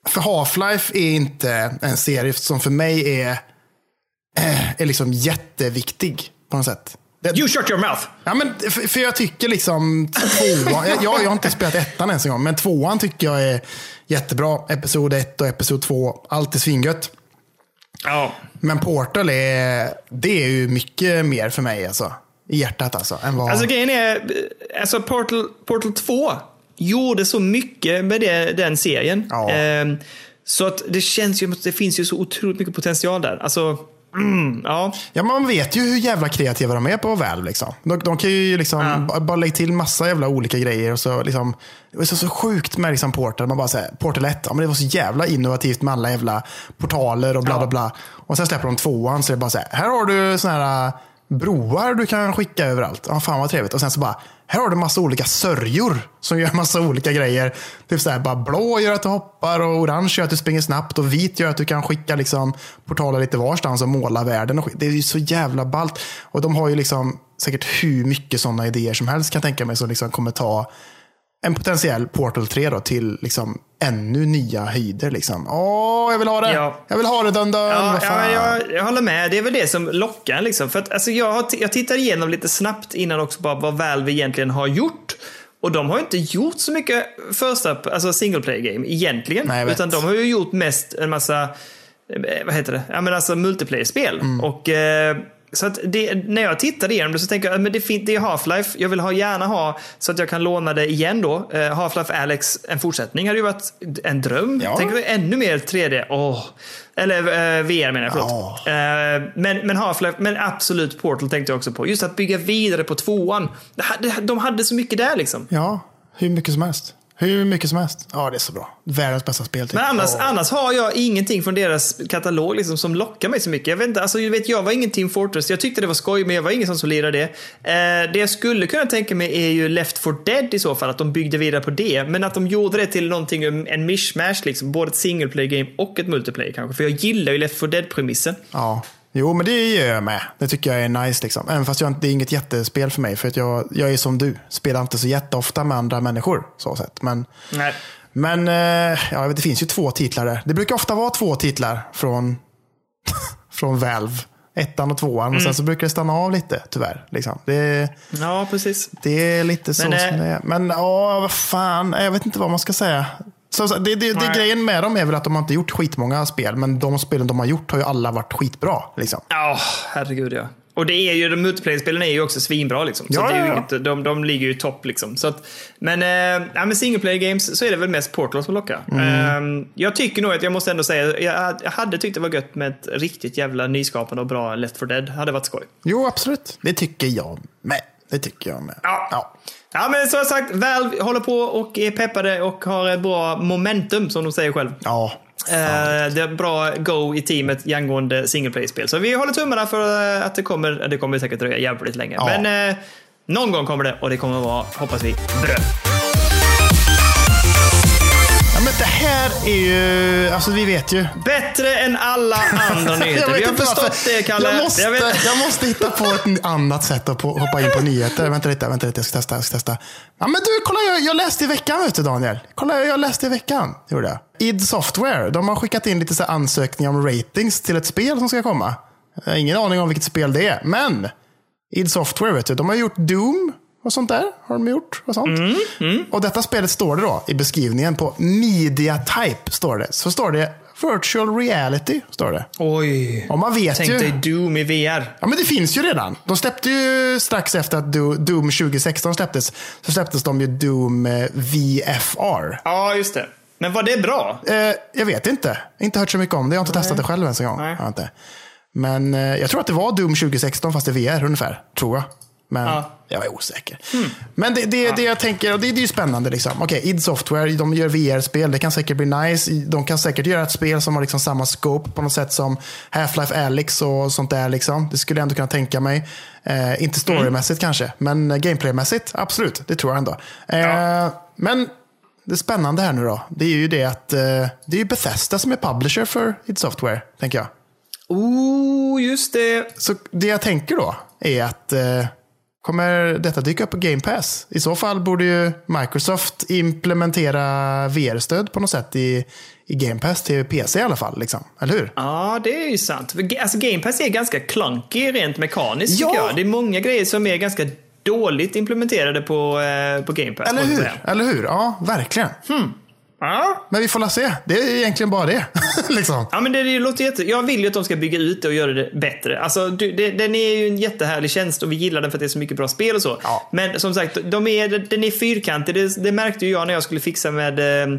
för Half-Life är inte en serie som för mig är, eh, är liksom jätteviktig på något sätt. Det, You shut your mouth! Ja, men för, för jag tycker liksom tvåan, jag, jag har inte spelat ettan ens en gång, men tvåan tycker jag är jättebra. Episod 1 och episod 2, allt är svingött. Ja. Men Portal är, det är ju mycket mer för mig alltså. I hjärtat alltså. Än vad... Alltså grejen är, alltså Portal, Portal 2 gjorde så mycket med det, den serien. Ja. Ehm, så att det känns ju, det finns ju så otroligt mycket potential där. Alltså, mm, ja. Ja, man vet ju hur jävla kreativa de är på Valve. Liksom. De, de kan ju liksom ba- bara lägga till massa jävla olika grejer. Och så, liksom, det var så, så sjukt med liksom Portal. Man bara säger, Portal 1, ja, men det var så jävla innovativt med alla jävla portaler och bla bla Ja. bla. Och sen släpper de tvåan så är det bara så här, här har du såna här broar du kan skicka överallt. Ja, fan vad trevligt. Och sen så bara, här har du massa olika sörjor som gör massa olika grejer. Typ så här, bara blå gör att du hoppar och orange gör att du springer snabbt och vit gör att du kan skicka liksom portaler lite varstans och måla världen. Och skit. det är ju så jävla ballt. Och de har ju liksom säkert hur mycket sådana idéer som helst kan jag tänka mig som liksom kommer ta en potentiell Portal 3 då, till liksom ännu nya höjder. Liksom. Åh, jag vill ha det! Ja. Jag vill ha det, dun, dun. Ja, ja, jag, jag håller med. Det är väl det som lockar. Liksom. För att, alltså, jag, har jag tittar igenom lite snabbt innan också bara vad Valve egentligen har gjort. Och de har inte gjort så mycket första, alltså single player game egentligen. Nej, utan de har ju gjort mest en massa, eh, vad heter det, ja men alltså multiplayer-spel. Mm. Och eh, så att det, när jag tittar igenom det så tänker jag att det, fin- det är Half-Life. Jag vill ha, gärna ha så att jag kan låna det igen då. Eh, Half-Life Alex, en fortsättning hade ju varit en dröm. Ja. Tänk ännu mer 3D. Åh. Eller eh, VR menar jag, förlåt. Ja. Eh, men, men Half-Life, men absolut Portal tänkte jag också på. Just att bygga vidare på tvåan. De hade så mycket där liksom. Ja, hur mycket som helst. Hur mycket som helst. Ja, det är så bra. Världens bästa spel. Typ. Men annars, Ja. annars har jag ingenting från deras katalog liksom, som lockar mig så mycket. Jag vet inte, alltså, du vet, jag var ingen Team Fortress. Jag tyckte det var skoj, men jag var ingen som lirade det. Eh, det jag skulle kunna tänka mig är ju Left 4 Dead i så fall, att de byggde vidare på det. Men att de gjorde det till någonting, en mishmash, liksom, både ett single player game och ett multiplayer kanske. För jag gillar ju Left 4 Dead-premissen. Ja. Jo, men det gör jag med. Det tycker jag är nice. Liksom. Även fast jag, det är inget jättespel för mig. För att jag, jag är som du. Spelar inte så jätteofta med andra människor. Så sett. Men, Nej. men eh, ja, det finns ju två titlar där. Det brukar ofta vara två titlar från, [LAUGHS] från Valve. Ettan och tvåan. Mm. Och sen så brukar det stanna av lite, tyvärr. Liksom. Det, Ja, precis. det är lite så Men, som det är. Men ja, vad fan. Jag vet inte vad man ska säga. Så, så, det, det, det, grejen med dem är väl att de har inte gjort skitmånga spel. Men de spelen de har gjort har ju alla varit skitbra. Liksom. Ja, herregud ja. Och det är ju, de multiplayer-spelen är ju också svinbra liksom. Så Ja, det är ju ja, ja. inget, de, de ligger ju i topp liksom. Så att, men, eh, ja, men single player games så är det väl mest Portal som lockar. Mm. Eh, jag tycker nog att jag måste ändå säga, jag, jag hade tyckt det var gött med ett riktigt jävla nyskapande och bra Left 4 Dead. Hade varit skoj. Jo, absolut. Det tycker jag med. Det tycker jag med. Ja. Ja. Ja, men som sagt, Valve håller på och är peppade och har ett bra momentum som de säger själv. Ja. Eh, det är bra go i teamet angående single play-spel. Så vi håller tummarna för eh, att det kommer. Det kommer säkert dröja jävligt länge. Ja. Men eh, någon gång kommer det och det kommer att vara, hoppas vi, bröd. Men det här är ju... Alltså, vi vet ju. Bättre än alla [LAUGHS] andra nyheter. Vi har förstått varför. det, Kalle. Jag måste, Jag jag måste hitta på ett annat sätt att på, hoppa in på nyheter. Vänta lite, vänta lite. Jag ska testa. Jag ska testa. Ja, men du, kolla, jag, jag läste i veckan, vet du, Daniel. Kolla, jag läste i veckan. Gjorde jag. id Software, de har skickat in lite så ansökningar om ratings till ett spel som ska komma. Jag har ingen aning om vilket spel det är, men id Software, vet du, de har gjort Doom och sånt där. Har de gjort och sånt. Mm, Och detta spelet står det då i beskrivningen på Media Type. Står det. Så står det Virtual Reality. Står det. Oj. Och man vet Tänk ju. dig Doom i VR. Ja, men det finns ju redan. De släppte ju strax efter att Do- Doom 2016 släpptes, så släpptes de ju Doom eh, VFR. Ja, just det. Men var det bra? Eh, jag vet inte. Inte hört så mycket om det. Jag har inte testat det själv ens en gång. Nej. Jag inte. Men eh, jag tror att det var Doom 2016 fast i VR ungefär. Tror jag. Men Ja. jag är osäker. Men det, det, det jag tänker, och det, det är ju spännande. Liksom. Okej, id Software, de gör VR-spel. Det kan säkert bli nice. De kan säkert göra ett spel som har liksom samma scope på något sätt som Half-Life Alyx och sånt där. Liksom. Det skulle jag ändå kunna tänka mig. Eh, inte storymässigt kanske, men eh, gameplaymässigt, absolut. Det tror jag ändå. Eh, Ja. Men det spännande här nu då, det är ju det att eh, det är ju Bethesda som är publisher för id Software, tänker jag. Oh, just det. Så det jag tänker då är att eh, kommer detta dyka upp på Game Pass? I så fall borde ju Microsoft implementera VR-stöd på något sätt i, i Game Pass till PC i alla fall. Liksom. Eller hur? Ja, det är ju sant. Alltså, Game Pass är ganska clunky rent mekaniskt Ja. tycker jag. Det är många grejer som är ganska dåligt implementerade på, eh, på Game Pass. Eller hur? Eller hur? Ja, verkligen. Ja. Men vi får la se. Det är egentligen bara det. [LAUGHS] liksom. Ja, men det, det låter jätte... Jag vill ju att de ska bygga ut det och göra det bättre. Alltså, du, det, den är ju en jättehärlig tjänst och vi gillar den för att det är så mycket bra spel och så. Ja. Men som sagt, de är, den är fyrkantig. Det, det märkte ju jag när jag skulle fixa med eh,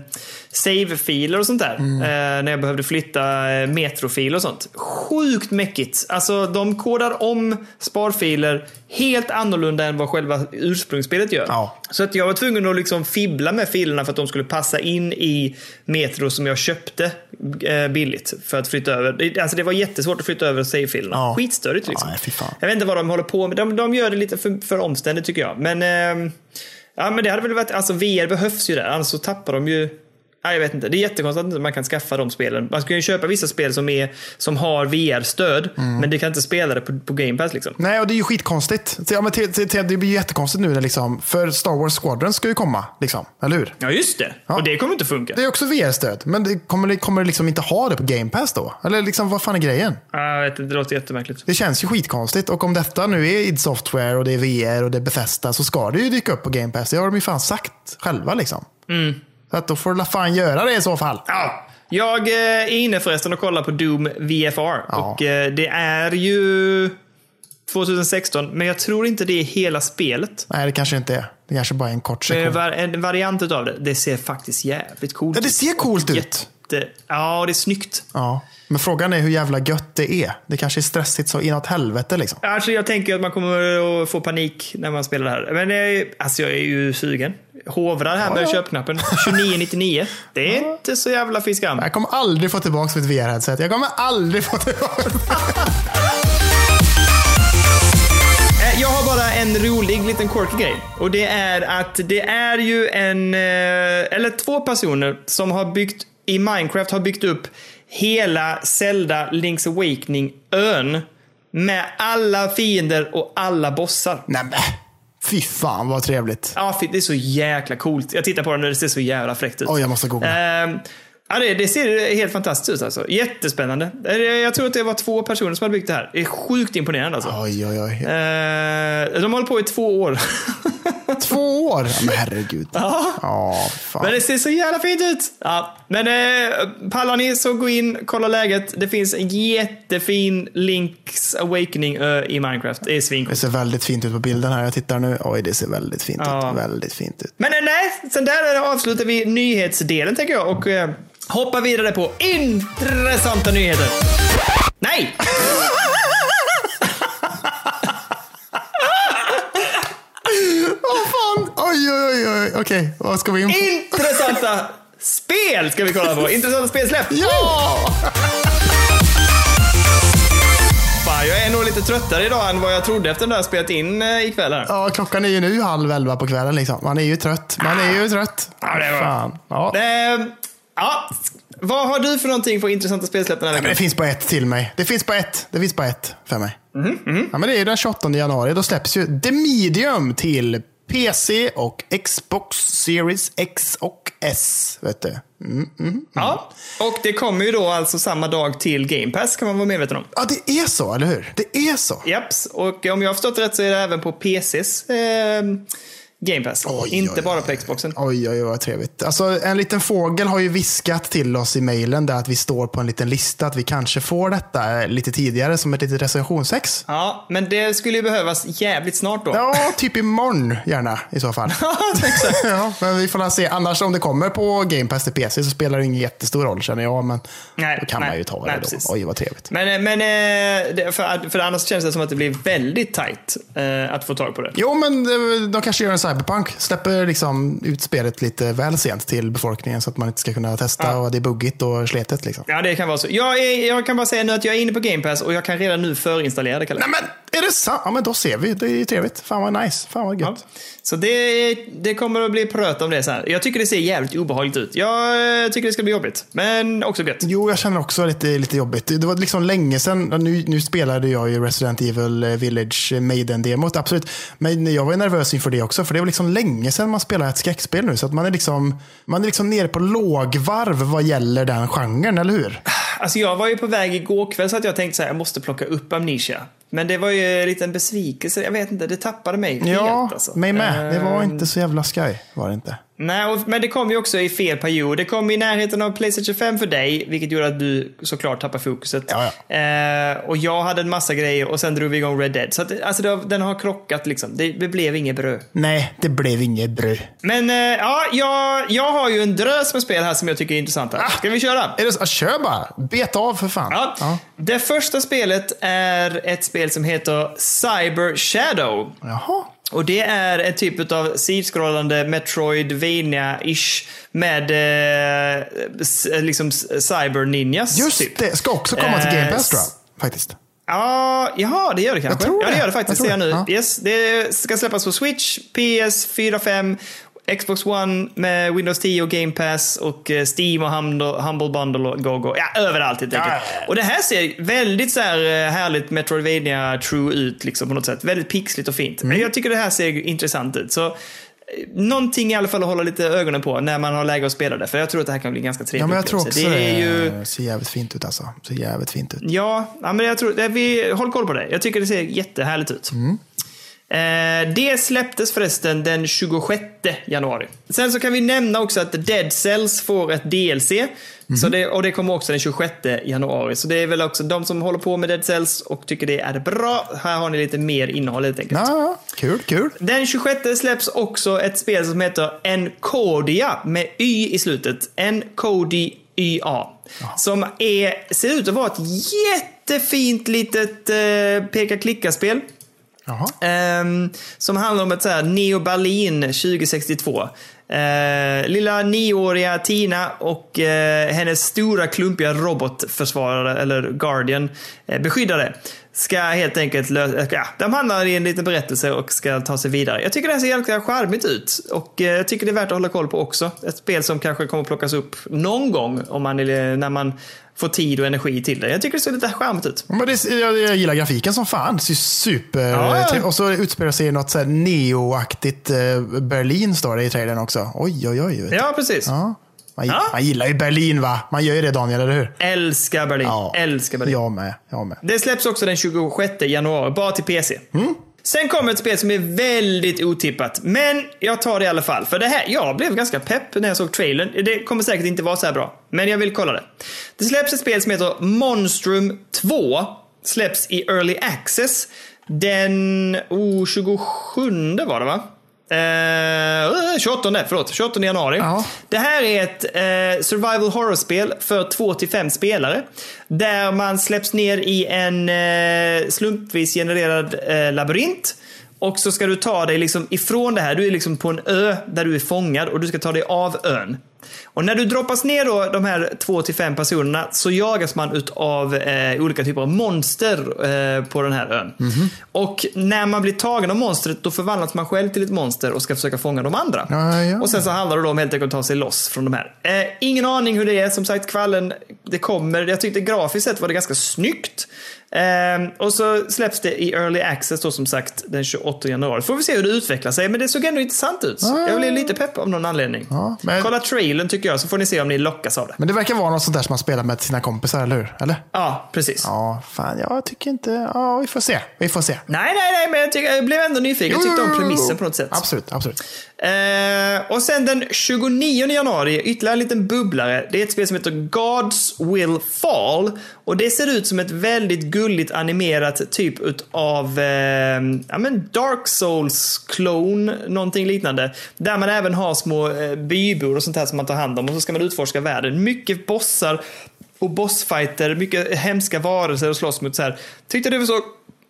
save-filer och sånt där. Mm. Eh, när jag behövde flytta eh, metrofiler och sånt. Sjukt mäckigt. Alltså, de kodar om sparfiler helt annorlunda än vad själva ursprungsspelet gör. Ja. Så att jag var tvungen att liksom fibbla med filerna för att de skulle passa in i Metro som jag köpte eh, billigt för att flytta över. Alltså det var jättesvårt att flytta över save-filerna. Ja. Skitstörigt liksom. Ja. Jag vet inte vad de håller på med. De, de gör det lite för, för omständigt tycker jag. Men, ehm, ja, men det hade väl varit, alltså VR behövs ju där, annars så tappar de ju Ja, jag vet inte. Det är jättekonstigt att man kan skaffa de spelen. Man ska ju köpa vissa spel som, är, som har VR-stöd, Mm. men det kan inte spela det på, på Game Pass. Liksom. Nej, och det är ju skitkonstigt. Ja, men till, till, till, det blir ju jättekonstigt nu. när Liksom, för Star Wars Squadron ska ju komma. Liksom, eller hur? Ja, just det. Ja. Och det kommer inte funka. Det är också VR-stöd. Men det kommer, det kommer liksom inte ha det på Game Pass då? Eller liksom, vad fan är grejen? Ja, jag vet inte, det låter jättemärkligt. Det känns ju skitkonstigt. Och om detta nu är id Software och det är VR och det är Bethesda så ska det ju dyka upp på Game Pass. Det har de ju fan sagt själva liksom. Mm. Så att då får la fan göra det i så fall. Ja. Jag eh, är inne förresten och kollar på Doom VFR. Ja. Och eh, det är ju 2016, men jag tror inte det är hela spelet. Nej, det kanske inte är. Det kanske bara är en kort sektion. var- en variant av det. Det ser faktiskt jävligt coolt Ja, det ser coolt ut. Jätte... Ja, det är snyggt. Ja. Men frågan är hur jävla gött det är. Det kanske är stressigt så inåt helvete liksom. Alltså, jag tänker att man kommer att få panik när man spelar det här. Men är, alltså, jag är ju sugen. Hovrar här med ja. köpknappen. 29,99. Det är inte så jävla fy skam. Jag kommer aldrig få tillbaka mitt VR-headset. Jag kommer aldrig få tillbaka [LAUGHS] Eh, Jag har bara en rolig liten quirky grej. Och det är att det är ju en, eh, eller två personer som har byggt, i Minecraft har byggt upp hela Zelda Link's Awakening-ön. Med alla fiender och alla bossar. Nej men, fy fan vad trevligt. Ja, det är så jäkla coolt. Jag tittar på den och det ser så jävla fräckt ut. Oj, jag måste googla. Ehm, ja, det, det ser helt fantastiskt ut alltså. Jättespännande. Eh, Jag tror att det var två personer som hade byggt det här. Det är sjukt imponerande alltså. Oj, oj, oj. Eh, de har hållit på i två år. [LAUGHS] Två år? Ja, men herregud. Ja, fan. Men det ser så jävla fint ut. Ja, men eh, pallar ni så gå in, kolla läget. Det finns en jättefin Link's Awakening ö i Minecraft. Det är Det svincoolt. ser väldigt fint ut på bilden här. Jag tittar nu. Oj, det ser väldigt fint Ja. ut. Väldigt fint ut. Men eh, nej, sen där avslutar vi nyhetsdelen tänker jag och eh, hoppar vidare på intressanta nyheter. Nej! Åh fan! Oj, oj, oj, oj. Okej, vad ska vi in på? Intressanta spel ska vi kolla på. Intressanta spelsläpp. Ja! Fan, jag är nog lite tröttare idag än vad jag trodde efter att ha spelat in eh, ikväll här. Ja, klockan är ju nu halv elva på kvällen liksom. Man är ju trött. Man är ju trött. Ja, det var- Fan. Ja. Eh, ja, vad har du för någonting på intressanta spelsläpp den här Ja, men veckan? det finns bara ett till mig. Det finns bara ett. Det finns bara ett för mig. Mhm, Ja, men det är ju den 28 januari. Då släpps ju The Medium till PC och Xbox Series X och S. Vet du. Mm. Ja, och det kommer ju då alltså samma dag till Game Pass kan man vara medveten om. Ja, det är så, eller hur? Det är så. Japs, och om jag har förstått rätt så är det även på PCs eh, Game Pass. Oj, Inte oj, bara på Xboxen. Oj, oj, oj, vad trevligt. Alltså, en liten fågel har ju viskat till oss i mejlen där att vi står på en liten lista att vi kanske får detta lite tidigare som ett litet recensionsex. Ja, men det skulle ju behövas jävligt snart då. Ja, typ imorgon gärna i så fall. [LAUGHS] exakt. [LAUGHS] ja, men vi får se. Annars om det kommer på Game Pass till PC så spelar det ingen jättestor roll känner jag. Men Nej, då kan nej, man ju ta det nej, då. precis. Oj, vad trevligt. Men, men eh, för, för annars känns det som att det blir väldigt tight eh, att få tag på det. Jo, men eh, de kanske gör en Cyberpunk. Släpper liksom ut spelet lite väl sent till befolkningen så att man inte ska kunna testa Ja. och det är buggigt och sletet. Liksom. Ja, det kan vara så. Jag, är, jag kan bara säga nu att jag är inne på Game Pass och jag kan redan nu förinstallera det, Kalle. Nej, men Är det sant? Ja, men då ser vi. Det är ju trevligt. Fan vad nice. Fan vad gött. Ja. Så det, det kommer att bli pröt om det sen. Jag tycker det ser jävligt obehagligt ut. Jag eh, tycker det ska bli jobbigt, men också gött. Jo, jag känner också lite, lite jobbigt. Det var liksom länge sedan. Nu, nu spelade jag ju Resident Evil Village Maiden-demot, absolut. Men jag var nervös inför det också, för det var liksom länge sedan man spelade ett skräckspel nu. Så att man är liksom, man är liksom nere på lågvarv vad gäller den genren, eller hur? Alltså jag var ju på väg igår kväll så att jag tänkte så här, jag måste plocka upp Amnesia. Men det var ju en liten besvikelse. Jag vet inte, det tappade mig Ja, helt. Alltså. mig med. Det var Ehm, inte så jävla skoj, var det inte. Nej, men det kom ju också i fel period. Det kom i närheten av Playstation 5 för dig, vilket gjorde att du såklart tappade fokuset. Ja, Eh, och jag hade en massa grejer och sen drog vi igång Red Dead. Så att, alltså, har- den har krockat liksom. Det, det blev inget bröd. Nej, det blev inget bröd. Men eh, ja, jag, jag har ju en drös med spel här som jag tycker är intressanta. Ska vi köra? Är det? Kör bara. Bet av för fan. Ja. Ja. Det första spelet är ett spel som heter Cyber Shadow. Jaha. Och det är en typ av sidskrollande Metroidvania-ish med eh, s- liksom s- Cyber Ninjas. Just typ. det. Ska också komma till Eh, Game Pass tror jag. Faktiskt. Ja, jaha, det gör det kanske. tror Ja, det det. gör det faktiskt. Jag Ser jag nu. det. Ja. Yes, det ska släppas på Switch, PS, 4, 5, Xbox One med Windows 10 och Game Pass och eh, Steam och Humble, Bundle och GoGo. Ja, överallt helt enkelt. Ja. Och det här ser väldigt så här eh, härligt Metroidvania true ut liksom på något sätt. Väldigt pixligt och fint. Mm. Men jag tycker det här ser intressant ut. Så eh, Någonting i alla fall att hålla lite ögonen på när man har läge att spela det. För jag tror att det här kan bli ganska trevligt. Ja, men jag tror också det, är ju... ser jävligt fint ut alltså. Ser jävligt fint ut. Ja, men jag tror, vi håll koll på det. Jag tycker det ser jättehärligt ut. Mm. Eh, det släpptes förresten den 26 januari. Sen så kan vi nämna också att Dead Cells får ett DLC. Mhm. Så det, och det kommer också den 26 januari. Så det är väl också de som håller på med Dead Cells och tycker det är bra. Här har ni lite mer innehåll helt enkelt. Ja. Kul, kul. Den 26 släpps också ett spel som heter Encodia med Y i slutet. Encodi YA. Som är, ser ut att vara ett jättefint litet eh, peka-klicka-spel. Jaha. Ehm, som handlar om ett så här Neo Berlin 2062. Eh, lilla nioåriga Tina och eh, hennes stora klumpiga robotförsvarare, eller Guardian, eh, beskyddare, ska helt enkelt lösa... Eh, ja, de hamnar i en liten berättelse och ska ta sig vidare. Jag tycker det här ser jävligt charmigt ut. Och eh, jag tycker det är värt att hålla koll på också. Ett spel som kanske kommer plockas upp någon gång om man, när man får tid och energi till det. Jag tycker det ser lite charmigt ut. Men det, jag, jag gillar grafiken som fan. Det ser super... Ja, ja. Och så utspelar sig något så här neoaktigt eh, Berlin står det i trailern också. Oj, oj, oj. Ja, precis. Ja. Man, Ja. man gillar ju Berlin va? Man gör ju det Daniel, eller hur? Älskar Berlin. Älskar Berlin. Jag med. Jag med. Det släpps också den 26 januari, bara till PC. Sen kommer ett spel som är väldigt otippat, men jag tar det i alla fall. För det här, jag blev ganska pepp när jag såg trailern. Det kommer säkert inte vara så här bra, men jag vill kolla det. Det släpps ett spel som heter Monstrum 2. Släpps i Early Access. Den oh, 27 var det va? Eh, 28, förlåt, 28 januari. Ja. Det här är ett eh, survival horror-spel för 2-5 spelare. Där man släpps ner i en eh, slumpvis genererad eh, labyrint. Och så ska du ta dig liksom ifrån det här. Du är liksom på en ö där du är fångad och du ska ta dig av ön. Och när du droppas ner då, de här två till fem personerna, så jagas man utav eh, olika typer av monster eh, på den här ön. Och när man blir tagen av monstret, då förvandlas man själv till ett monster och ska försöka fånga de andra. Ja, ja. Och sen så handlar det då om helt enkelt att ta sig loss från de här. Eh, ingen aning hur det är. Som sagt, kvallen, det kommer. Jag tyckte grafiskt sett var det ganska snyggt. Eh, och så släpps det i Early Access då som sagt den 28 januari. Får vi se hur det utvecklar sig, men det såg ändå intressant ut. Jag blev lite pepp av någon anledning. Ja, men- Kolla trailern tycker jag, så får ni se om ni lockas av det. Men det verkar vara något sånt där som man spelar med sina kompisar, eller hur? Eller? Ja, precis. Ja, fan, jag tycker inte... Ja, vi får se. Vi får se. Nej, nej, nej, men jag, tycker, jag blev ändå nyfiken. Jag tyckte om premissen på något sätt. Absolut, absolut. Eh, och sen den 29 januari, ytterligare en liten bubblare. Det är ett spel som heter Gods Will Fall. Och det ser ut som ett väldigt gulligt animerat typ av eh, ja, men Dark Souls-klon, någonting liknande. Där man även har små eh, bybor och sånt här som man tar hand om och så ska man utforska världen. Mycket bossar och bossfighter, mycket hemska varelser att slåss mot. Så här. Tyckte det var så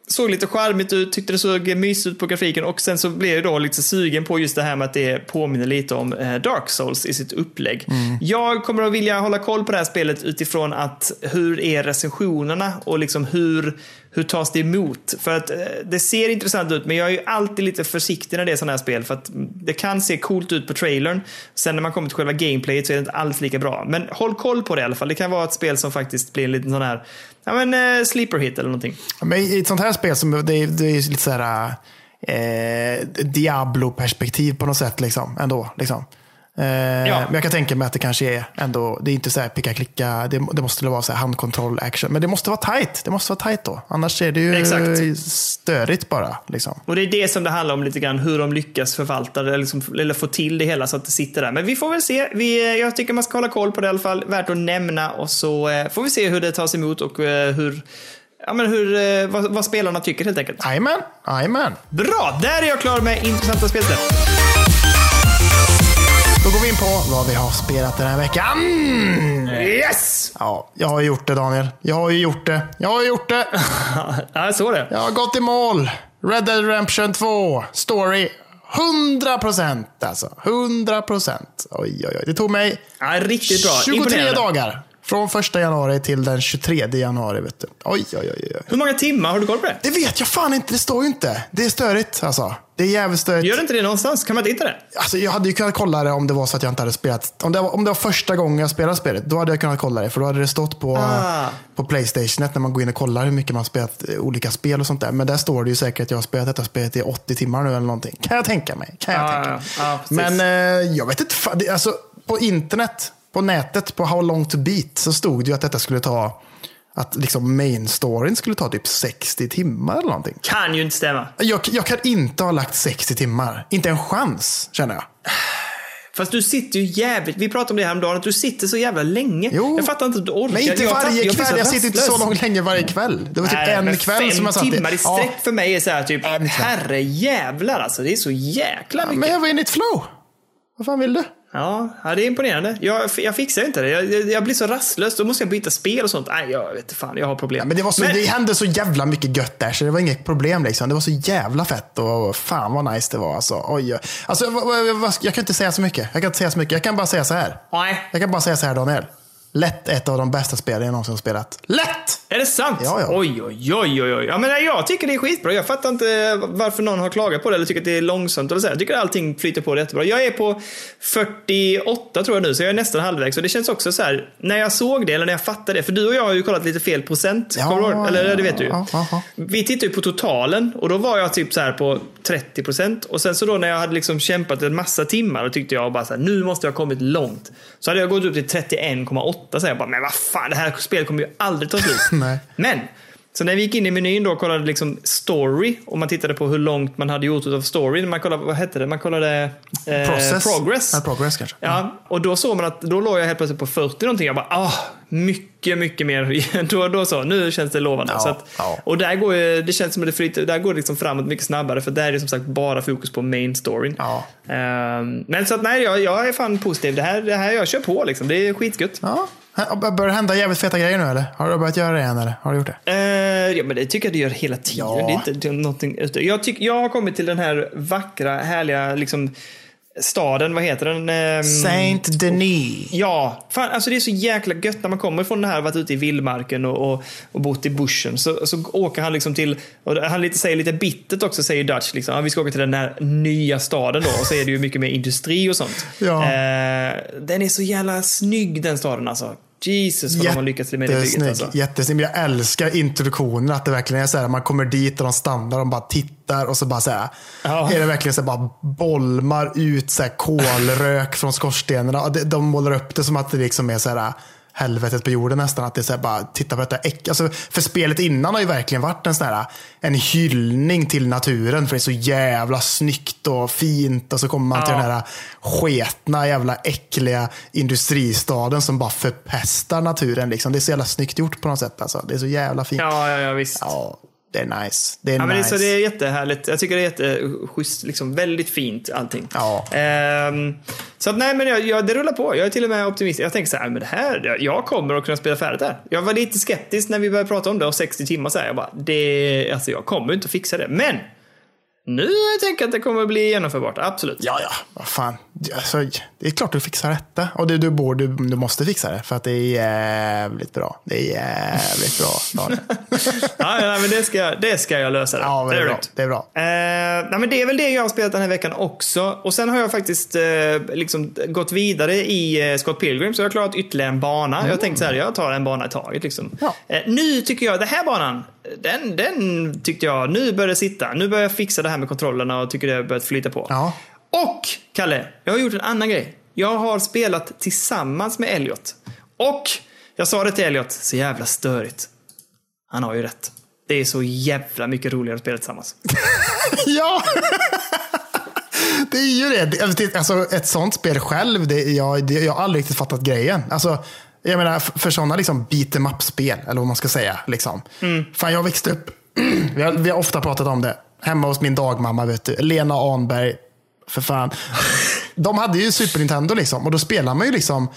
såg lite charmigt ut, tyckte det såg mysigt ut på grafiken och sen så blev jag då lite sugen på just det här med att det påminner lite om eh, Dark Souls i sitt upplägg. Jag kommer att vilja hålla koll på det här spelet utifrån att hur är recensionerna och liksom hur, hur tas det emot? För att eh, det ser intressant ut, men jag är ju alltid lite försiktig när det är sådana här spel. För att det kan se coolt ut på trailern. Sen när man kommer till själva gameplayet så är det inte alls lika bra. Men håll koll på det i alla fall. Det kan vara ett spel som faktiskt blir en liten sån här, ja men eh, sleeper hit eller någonting. Men i ett sånt här spel, som, det, är, det är lite så här eh, Diablo-perspektiv på något sätt. Liksom, ändå, liksom. Eh, Ja. Men jag kan tänka mig att det kanske är ändå, det är inte så här picka klicka, det, det måste vara så här handkontroll action. Men det måste vara tight. Det måste vara tight då. Annars är det ju Exakt. störigt bara. Liksom. Och det är det som det handlar om lite grann, hur de lyckas förvalta det, eller, liksom, eller få till det hela så att det sitter där. Men vi får väl se. Vi, jag tycker man ska hålla koll på det i alla fall. Värt att nämna och så eh, får vi se hur det tas emot och eh, hur, ja, men hur, eh, vad, vad spelarna tycker helt enkelt. Jajamän, jajamän. Bra, där är jag klar med intressanta spelsläpp. Då går vi in på vad vi har spelat den här veckan. Yes! Ja, jag har gjort det Daniel. Jag har ju gjort det. Jag har gjort det. [LAUGHS] Ja, jag såg det. Jag har gått i mål. Red Dead Redemption 2. Story. 100 procent alltså. 100 procent. Oj, oj, oj. Det tog mig Ja, riktigt bra. 23 Imponerande. dagar. Från första januari till den 23 januari. Vet du. Oj, oj, oj, oj. Hur många timmar har du koll på det? Det vet jag fan inte. Det står ju inte. Det är störigt alltså. Det är jävligt störigt. Gör det inte det någonstans? Kan man inte hitta det? Alltså, jag hade ju kunnat kolla det om det var så att jag inte hade spelat. Om det var, om det var första gången jag spelade spelet, då hade jag kunnat kolla det. För då hade det stått på, Ah. på Playstation när man går in och kollar hur mycket man spelat olika spel och sånt där. Men där står det ju säkert att jag har spelat detta spelet i 80 timmar nu eller någonting. Kan jag tänka mig. Kan jag Ja, tänka mig. precis. Men eh, jag vet inte. Alltså, på internet, på nätet, på How long to beat, så stod det ju att detta skulle ta att liksom main storyn skulle ta typ 60 timmar eller någonting. Kan ju inte stämma. Jag, jag kan inte ha lagt 60 timmar. Inte en chans, känner jag. Fast du sitter ju jävligt, vi pratade om det häromdagen, att du sitter så jävla länge. Jo. Jag fattar inte att du orkar. Men inte jag, varje jag kväll. så Jag sitter inte så långt länge varje kväll. Det var typ Nej, en kväll fem som jag satt timmar i sträck Ja, för mig är så här typ, En kväll. herre jävlar alltså. Det är så jäkla mycket. men jag var inne i ett flow. Vad fan vill du? Ja, ja, det är imponerande. Jag, jag fixar inte det. Jag, jag, jag blir så rastlös. Då måste jag byta spel och sånt. Nej, jag vet fan. Jag har problem. Men det, var så, det hände så jävla mycket gött där, så det var inget problem. Liksom. Det var så jävla fett och fan vad nice det var. Alltså, oj. Alltså, vad- vad- jag kan inte säga så mycket. Jag kan inte säga så mycket. Jag kan bara säga så här. Nej. Jag kan bara säga så här, Daniel. Lätt ett av de bästa spelen jag någonsin har spelat. Lätt! Är det sant? Ja, ja. Oj, oj, oj, oj. Ja, men jag tycker det är skitbra. Jag fattar inte varför någon har klagat på det eller tycker att det är långsamt. Eller så. Jag tycker allting flyter på jättebra. Jag är på 48 tror jag nu, så jag är nästan halvvägs. Och det känns också så här, när jag såg det, eller när jag fattade det, för du och jag har ju kollat lite fel procent. Ja, du? Eller det vet du ja, ja, ja. Vi tittade ju på totalen och då var jag typ så här på 30 procent. Och sen så då när jag hade liksom kämpat en massa timmar, då tyckte jag bara så här, nu måste jag ha kommit långt. Så hade jag gått upp till 31,8 så jag bara, men vad fan, det här spelet kommer ju aldrig ta slut. [LAUGHS] Men, så när vi gick in i menyn då och kollade liksom story och man tittade på hur långt man hade gjort av storyn. Man kollade, vad hette det? Man kollade eh, progress. Ja, progress kanske. Ja, och då såg man att då låg jag helt plötsligt på 40 någonting. Jag bara, ah, mycket, mycket mer. [LAUGHS] då, då så, nu känns det lovande. Ja, så att, ja. Och där går det känns som att det flyter, där går det liksom framåt mycket snabbare. För där är det som sagt bara fokus på main storyn. Ja. Ehm, men så att nej, jag, jag är fan positiv. Det här, det här, jag kör på liksom. Det är skitgött. Ja. Börjar det hända jävligt feta grejer nu eller? Har du börjat göra det än eller? Har du gjort det? Eh, ja, men det tycker jag det gör hela tiden. Ja. Det är inte det är någonting ute. Jag, tyck, jag har kommit till den här vackra, härliga liksom, staden. Vad heter den? Ehm, Saint Denis. Ja, fan, alltså det är så jäkla gött när man kommer från det här, varit ute i vildmarken och, och, och bott i bushen. Så, så åker han liksom till, och han lite, säger lite bittert också, säger Dutch, liksom, ja, vi ska åka till den här nya staden då. Och så är det ju mycket mer industri och sånt. Ja. Eh, den är så jävla snygg den staden alltså. Jesus vad de har lyckats med det bygget alltså. Jättesnygg. Jag älskar introduktionen. Att det verkligen är så här. Man kommer dit och de stannar och bara tittar och så bara så här. Ja. Är det verkligen så här, bara bolmar ut så här, kolrök från skorstenarna. De, de målar upp det som att det liksom är så här helvetet på jorden nästan. Att det är så här, bara titta på detta äck. Alltså, för spelet innan har ju verkligen varit en sån här en hyllning till naturen. För det är så jävla snyggt och fint. Och så kommer man till Ja. den här sketna, jävla äckliga industristaden som bara förpestar naturen. Liksom. Det är så jävla snyggt gjort på något sätt. Alltså. Det är så jävla fint. Ja, Ja, ja, ja visst. Det är nice. Det är Ja, men det, nice. så det är jättehärligt. Jag tycker det är jätteschysst. Liksom, väldigt fint allting. Ja. Ehm, så att, nej, men jag, jag, det rullar på. Jag är till och med optimistisk. Jag tänker så här, men det här, jag- kommer att kunna spela färdigt där. Jag var lite skeptisk när vi började prata om det och 60 timmar så här. Jag bara, det, alltså jag kommer inte att fixa det. Men nu tänker jag att det kommer bli genomförbart. Absolut. Ja, ja. Vad fan. Alltså, det är klart du fixar detta. Och du, du, borde, du, måste fixa det. För att det är jävligt bra. Det är jävligt bra. [LAUGHS] Ja, ja, men det ska, det ska jag lösa. Det, Ja, det är bra. Det är bra. Eh, nej, men det är väl det jag har spelat den här veckan också. Och sen har jag faktiskt eh, liksom gått vidare i eh, Scott Pilgrim, så jag har klarat ytterligare en bana. Jag tänkte så här, jag tar en bana i taget. Liksom. Ja. Eh, nu tycker jag, den här banan, den, den tyckte jag, nu börjar det sitta. Nu börjar jag fixa det här med kontrollerna och tycker det har börjat flyta på. Ja. Och, Kalle, jag har gjort en annan grej. Jag har spelat tillsammans med Elliot. Och, jag sa det till Elliot, så jävla störigt. Han har ju rätt. Det är så jävla mycket roligare att spela tillsammans. [LAUGHS] Ja! Det är ju det. Alltså, ett sånt spel själv, det, jag, det, jag har aldrig riktigt fattat grejen. Alltså, jag menar, för, sådana liksom beat em up-spel, eller vad man ska säga. Liksom. Fan, jag växte upp, [CLEARS THROAT] vi har, vi har ofta pratat om det, hemma hos min dagmamma, vet du, Lena Anberg. För fan. [LAUGHS] De hade ju Super Nintendo liksom, och då spelar man ju liksom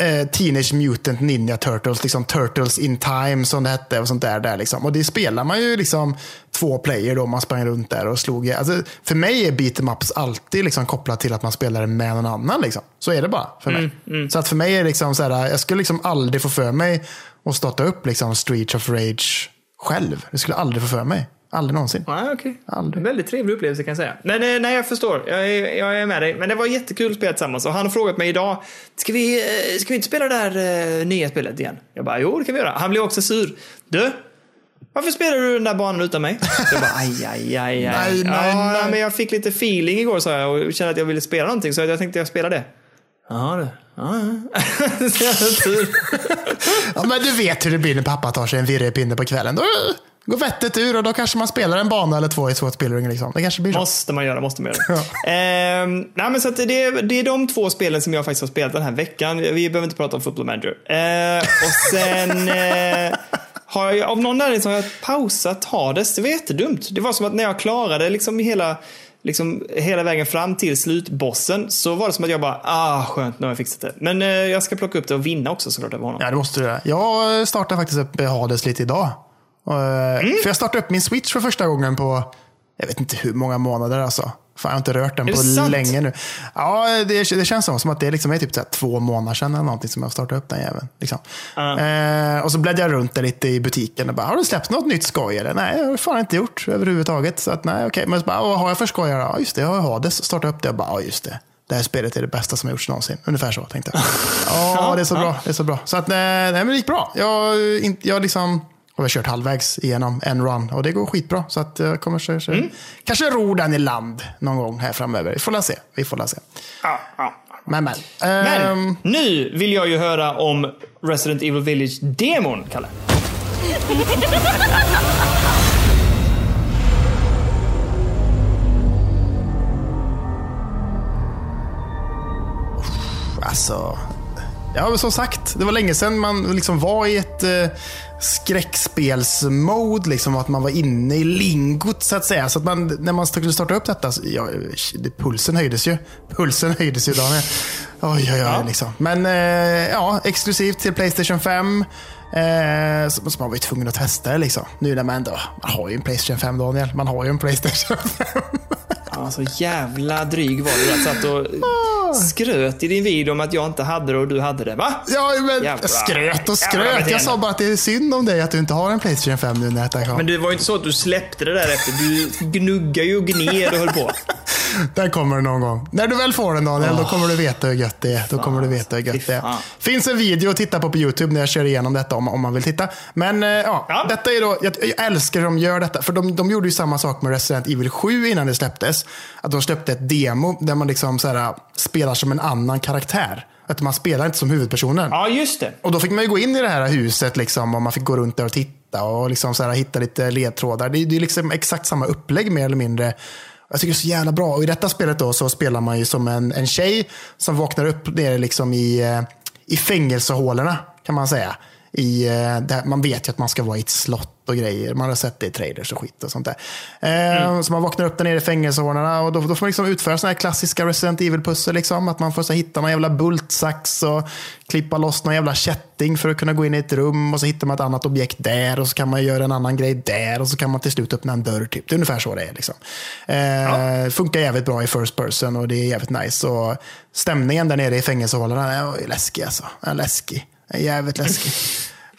eh, Teenage Mutant Ninja Turtles, liksom Turtles in Time som det hette och sånt där. där liksom. Och det spelar man ju liksom två player då, man sprang runt där och slog. Alltså, för mig är beat em ups alltid liksom kopplat till att man spelar med någon annan. Liksom. Så är det bara för mig. Så att för mig är det liksom så här, jag skulle liksom aldrig få för mig att starta upp liksom Streets of Rage själv. Det skulle aldrig få för mig. Aldrig någonsin. Nej, okej. Aldrig. Väldigt trevlig upplevelse kan jag säga. Men eh, nej, jag förstår. Jag är, jag är med dig. Men det var jättekul att spela tillsammans. Och han har frågat mig idag, ska vi, eh, ska vi inte spela det där eh, nya spelet igen? Jag bara, jo det kan vi göra. Han blev också sur. Du, varför spelar du den där banan utan mig? Jag bara, aj, aj, aj, aj. [LAUGHS] Nej, nej, ja, nej. men jag fick lite feeling igår sa jag och kände att jag ville spela någonting. Så jag tänkte jag spela det. Ja, det. Ja, ja. [LAUGHS] [LAUGHS] Ja, men du vet hur det blir när pappa tar sig en virrig pinne på kvällen. Då går vettet ur och då kanske man spelar en bana eller två i Swat Spillring. Liksom. Det kanske blir så. Måste man göra, måste man göra. [LAUGHS] Ehm, nej, men så det, är- det är de två spelen som jag faktiskt har spelat den här veckan. Vi behöver inte prata om Football Manager. Ehm, och sen [LAUGHS] eh, har jag av någon anledning så har jag pausat Hades. Det var jättedumt. Det var som att när jag klarade liksom hela, liksom hela vägen fram till slutbossen så var det som att jag bara, ah skönt, nu har jag fixat det. Men eh, jag ska plocka upp det och vinna också såklart över honom. Ja, det måste du göra. Jag startade faktiskt upp Hades lite idag. Eh, Mm. För jag startade upp min Switch för första gången på, jag vet inte hur många månader alltså. Fan, jag har inte rört den Är på länge nu. Ja, det, det känns som, som att det liksom är typ så två månader sedan eller någonting som jag startade upp den jäveln. Liksom. Eh, och så bläddrade jag runt där lite i butiken och bara, har du släppt något nytt skoj? Eller? Nej, det har jag fan inte gjort överhuvudtaget. Så att, nej, okej. Men så bara, vad har jag för skoj? Ja, just det, jag har Hades. Startade upp det och bara, ja just det. Det här spelet är det bästa som har gjorts någonsin. Ungefär så tänkte jag. [LAUGHS] Ja, det är så bra. Det är så bra. Så att, nej, men det gick bra. Jag, jag liksom har kört halvvägs igenom en run och det går skitbra. Så att jag kommer så, så, kanske ro den i land någon gång här framöver. Vi får la se. Vi får la se. Ja, ja. Men, men. Men Ehm, nu vill jag ju höra om Resident Evil Village-demon, Kalle. Alltså, ja, som sagt, det var länge sedan man liksom var i ett eh, skräckspelsmode. Liksom, att man var inne i lingot så att säga. Så att man, när man skulle starta upp detta, så, ja, pulsen höjdes ju. Pulsen höjdes ju, Daniel. Oj, oj, oj. Liksom. Men eh, ja, exklusivt till Playstation 5. Eh, så, så man var ju tvungen att testa det. Liksom. Nu när man ändå, man har ju en Playstation 5, Daniel. Man har ju en Playstation 5. Ja, så jävla dryg var du där. Satt och skröt i din video om att jag inte hade det och du hade det. Va? Ja, men Jävla- skröt och skröt. Jag sa bara att det är synd om dig att du inte har en Playstation 5 nu när kom. Men det var ju inte så att du släppte det där efter. Du gnuggar ju och gned och höll på. Den kommer det någon gång. När du väl får den Daniel, då kommer du veta hur gött det är. Då kommer du veta hur gött det är. Finns en video att titta på på YouTube när jag kör igenom detta om, om man vill titta. Men eh, ja, Ja. detta är då, jag, jag älskar hur de gör detta. För de, de gjorde ju samma sak med Resident Evil 7 innan det släpptes. Att de släppte ett demo där man liksom så här, spelar som en annan karaktär. Att man spelar inte som huvudpersonen. Ja, just det. Och då fick man ju gå in i det här huset liksom, och man fick gå runt där och titta och liksom så här, hitta lite ledtrådar. Det, är- det är liksom exakt samma upplägg mer eller mindre. Jag tycker det är så jävla bra. Och i detta spelet då så spelar man ju som en, en tjej som vaknar upp nere liksom i, eh, i fängelsehålorna kan man säga i eh, det, man vet ju att man ska vara i ett slott och grejer. Man har sett det i trailers och skit och sånt där. Eh, mm. Så man vaknar upp där nere i fängelsehålorna och då, då får man liksom utföra sådana här klassiska Resident Evil-pussel. Liksom, att man får så hitta någon jävla bultsax och klippa loss någon jävla kätting för att kunna gå in i ett rum och så hittar man ett annat objekt där och så kan man göra en annan grej där och så kan man till slut öppna en dörr. Typ. Det är ungefär så det är. Liksom. Eh, ja. Funkar jävligt bra i first person och det är jävligt nice. Och stämningen där nere i fängelsehålorna är läskig alltså. Är läskig. Är jävligt läskig.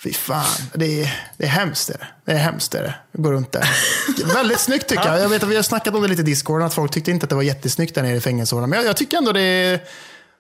Fy fan, det är, det är hemskt. Det är, det är hemskt. Det är. Gå runt där. Väldigt snyggt tycker jag. Jag vet att vi har snackat om det lite i Discord, att folk tyckte inte att det var jättesnyggt där nere i fängelsehålan. Men jag, jag, tycker ändå det,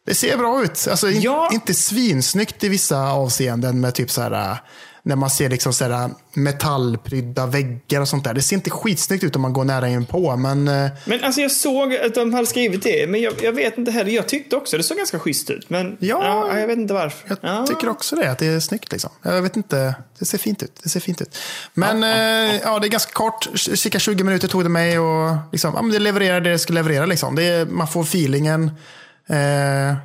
det ser bra ut. Alltså, ja. in, inte svinsnyggt i vissa avseenden med typ så här när man ser liksom så metallprydda väggar och sånt där. Det ser inte skitsnyggt ut om man går nära in på, men... Eh, men alltså jag såg att de hade skrivit det, men jag, jag vet inte heller. Jag tyckte också det såg ganska schysst ut, men ja, ja jag vet inte varför. Jag ja. tycker också det, att det är snyggt liksom. Jag vet inte, det ser fint ut. Det ser fint ut. Men ja, ja, eh, ja det är ganska kort, cirka 20 minuter tog det mig och liksom, ja, men det levererar det det ska leverera liksom. Det man får feelingen. Eh,